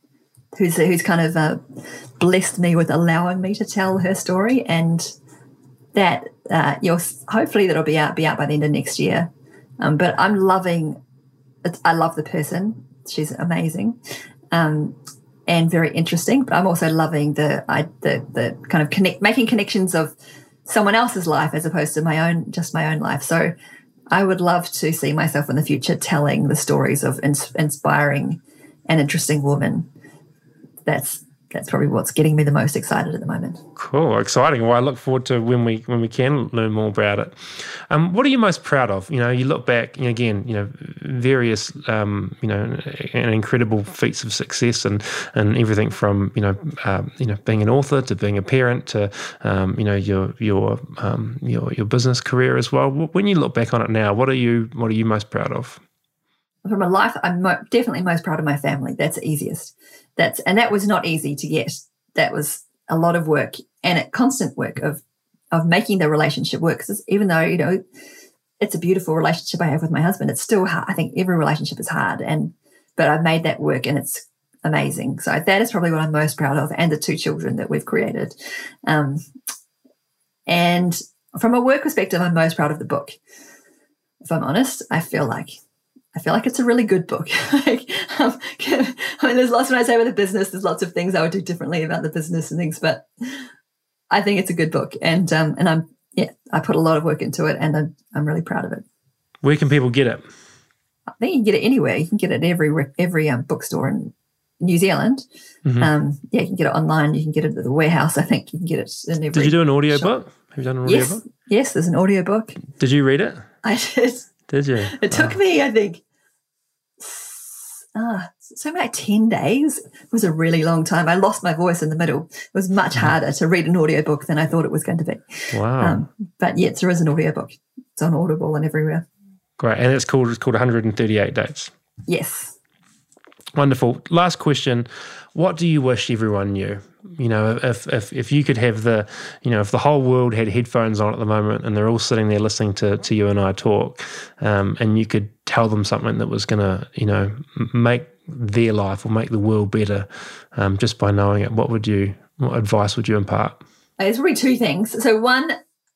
who's who's kind of uh, blessed me with allowing me to tell her story, and that uh, you'll hopefully that'll be out be out by the end of next year. Um, but I'm loving. I love the person. She's amazing. Um, and very interesting, but I'm also loving the I, the the kind of connect making connections of someone else's life as opposed to my own just my own life. So I would love to see myself in the future telling the stories of ins- inspiring and interesting women. That's that's probably what's getting me the most excited at the moment. Cool, exciting. Well, I look forward to when we when we can learn more about it. Um, what are you most proud of? You know, you look back you know, again, you know, various um, you know, and incredible feats of success and and everything from you know, um, you know, being an author to being a parent to um, you know your your um, your your business career as well. When you look back on it now, what are you what are you most proud of? From a life, I'm mo- definitely most proud of my family. That's easiest that's and that was not easy to get. That was a lot of work and a constant work of of making the relationship work. Because even though you know it's a beautiful relationship I have with my husband, it's still hard. I think every relationship is hard, and but I've made that work and it's amazing. So that is probably what I'm most proud of, and the two children that we've created. Um, and from a work perspective, I'm most proud of the book. If I'm honest, I feel like I feel like it's a really good book. like, um, I mean, there's lots when I say about the business, there's lots of things I would do differently about the business and things, but I think it's a good book, and um, and I'm yeah, I put a lot of work into it, and I'm I'm really proud of it. Where can people get it? I think you can get it anywhere. You can get it at every every um, bookstore in New Zealand. Mm-hmm. Um, yeah, you can get it online. You can get it at the warehouse. I think you can get it in every. Did you do an audio shop. book? Have you done an audio yes. book? Yes, there's an audio book. Did you read it? I did. Did you? It took me, I think, ah, so about 10 days. It was a really long time. I lost my voice in the middle. It was much mm-hmm. harder to read an audiobook than I thought it was going to be. Wow. Um, but yes, there is an audiobook. It's on Audible and everywhere. Great. And it's called, it's called 138 Dates. Yes. Wonderful. Last question. What do you wish everyone knew? You know, if, if if you could have the, you know, if the whole world had headphones on at the moment and they're all sitting there listening to, to you and I talk, um, and you could tell them something that was going to, you know, make their life or make the world better um, just by knowing it, what would you, what advice would you impart? There's really two things. So one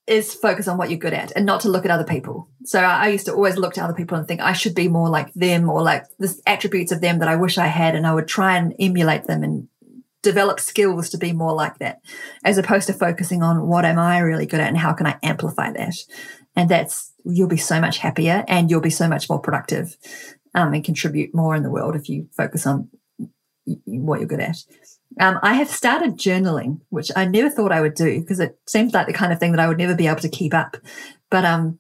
is focus on what you're good at and not to look at other people. So I, I used to always look to other people and think I should be more like them or like the attributes of them that I wish I had, and I would try and emulate them and develop skills to be more like that, as opposed to focusing on what am I really good at and how can I amplify that. And that's you'll be so much happier and you'll be so much more productive um, and contribute more in the world if you focus on what you're good at. Um, I have started journaling, which I never thought I would do because it seems like the kind of thing that I would never be able to keep up. But um,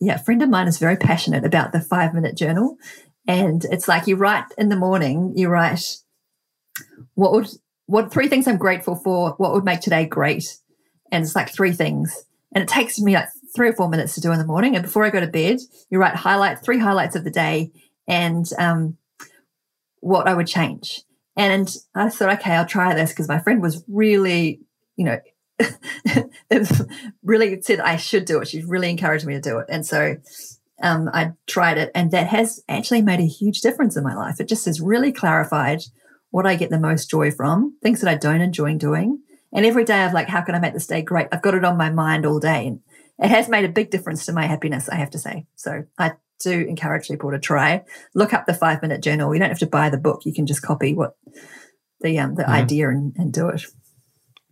yeah, a friend of mine is very passionate about the five minute journal. And it's like you write in the morning, you write what would what three things I'm grateful for, what would make today great. And it's like three things. And it takes me like three or four minutes to do in the morning. And before I go to bed, you write highlight three highlights of the day and um, what I would change. And I thought, okay, I'll try this because my friend was really, you know, really said I should do it. She really encouraged me to do it. And so um, I tried it, and that has actually made a huge difference in my life. It just has really clarified what I get the most joy from, things that I don't enjoy doing. And every day I've like, how can I make this day great? I've got it on my mind all day. And it has made a big difference to my happiness, I have to say. So I do encourage people to try. Look up the five minute journal. You don't have to buy the book. You can just copy what the um the mm-hmm. idea and, and do it.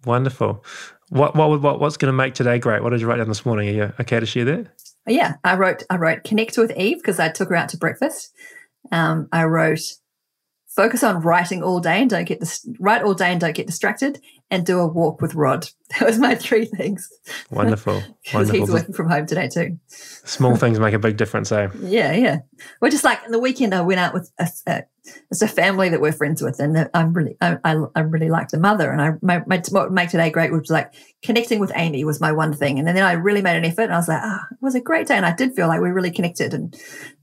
Wonderful. What what what what's going to make today great? What did you write down this morning? Are you okay to share that? Yeah, I wrote I wrote connect with Eve because I took her out to breakfast. Um, I wrote focus on writing all day and don't get dis- write all day and don't get distracted and do a walk with Rod. That was my three things. Wonderful. Because he's working from home today too. Small things make a big difference, eh? Yeah, yeah. we're just like in the weekend, I went out with a, a, it's a family that we're friends with, and I'm really, I, I, I really like the mother, and I my, my, what make today great was like connecting with Amy was my one thing, and then then I really made an effort, and I was like, ah, it was a great day, and I did feel like we really connected, and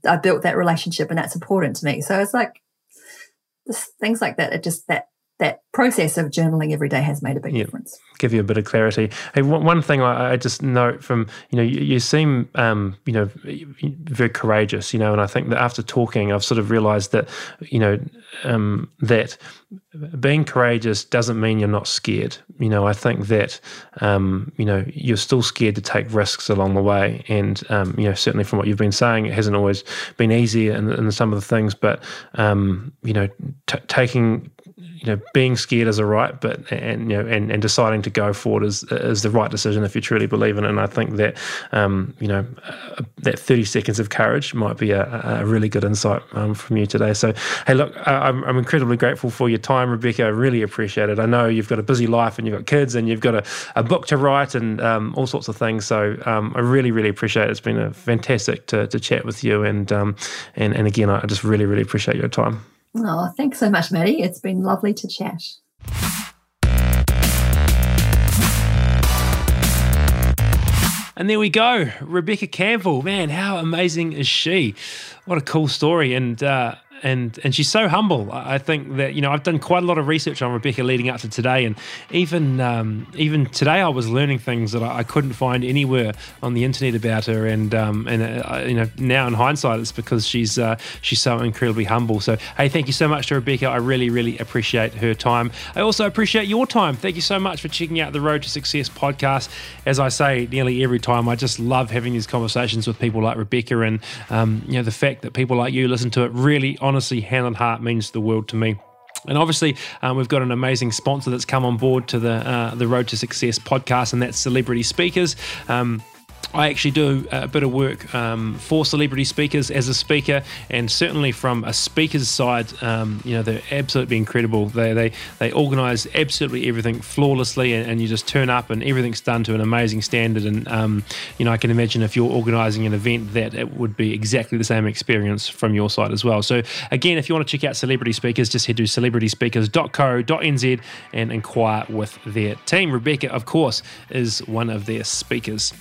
I built that relationship, and that's important to me. So it's like things like that. It just that that process of journaling every day has made a big difference. Give you a bit of clarity. Hey, one thing I, just note from you know you, you seem um, you know very courageous, you know, and I think that after talking, I've sort of realised that you know um, that being courageous doesn't mean you're not scared. You know, I think that um, you know you're still scared to take risks along the way, and um, you know certainly from what you've been saying, it hasn't always been easy in, in some of the things, but um, you know t- taking you know being scared is a right, but and you know and, and deciding to go forward is is the right decision if you truly believe in it. And I think that um, you know uh, that thirty seconds of courage might be a, a really good insight um, from you today. So hey, look, I'm, I'm incredibly grateful for your time, Rebekah. I really appreciate it. I know you've got a busy life and you've got kids and you've got a, a book to write and um, all sorts of things. So um, I really really appreciate it. It's been a fantastic to, to chat with you and um, and and again, I just really really appreciate your time. Oh, thanks so much, Maddie. It's been lovely to chat. And there we go, Rebekah Campbell. Man, how amazing is she? What a cool story. And uh, and and she's so humble. I think that you know I've done quite a lot of research on Rebekah leading up to today, and even um, even today I was learning things that I, couldn't find anywhere on the internet about her. And um, and uh, you know now in hindsight, it's because she's uh, she's so incredibly humble. So hey, thank you so much to Rebekah. I really really appreciate her time. I also appreciate your time. Thank you so much for checking out the Road to Success podcast. As I say nearly every time, I just love having these conversations with people like Rebekah, and um, you know the fact that people like you listen to it really honestly, hand on heart, means the world to me. And obviously, um, we've got an amazing sponsor that's come on board to the uh, the Road to Success podcast, and that's Celebrity Speakers. Um, I actually do a bit of work um, for celebrity speakers as a speaker, and certainly from a speaker's side, um, you know they're absolutely incredible. They they they organise absolutely everything flawlessly, and, and, you just turn up, and everything's done to an amazing standard. And um, you know I can imagine if you're organising an event, that it would be exactly the same experience from your side as well. So again, if you want to check out celebrity speakers, just head to celebrityspeakers.co.nz and inquire with their team. Rebekah, of course, is one of their speakers.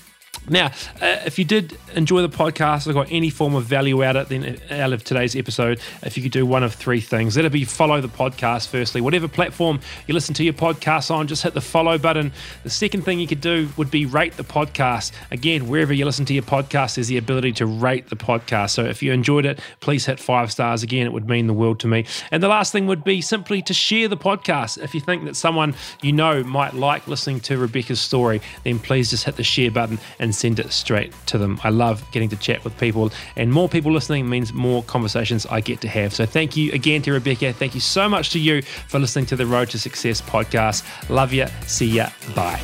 Now, uh, if you did enjoy the podcast or got any form of value out of, it, then, uh, out of today's episode, if you could do one of three things, that'd be follow the podcast firstly. Whatever platform you listen to your podcast on, just hit the follow button. The second thing you could do would be rate the podcast. Again, wherever you listen to your podcast, there's the ability to rate the podcast. So if you enjoyed it, please hit five stars. Again, it would mean the world to me. And the last thing would be simply to share the podcast. If you think that someone you know might like listening to Rebekah's story, then please just hit the share button and send it straight to them. I love getting to chat with people, and more people listening means more conversations I get to have. So thank you again to Rebekah. Thank you so much to you for listening to the Road to Success podcast. Love you. See ya. Bye.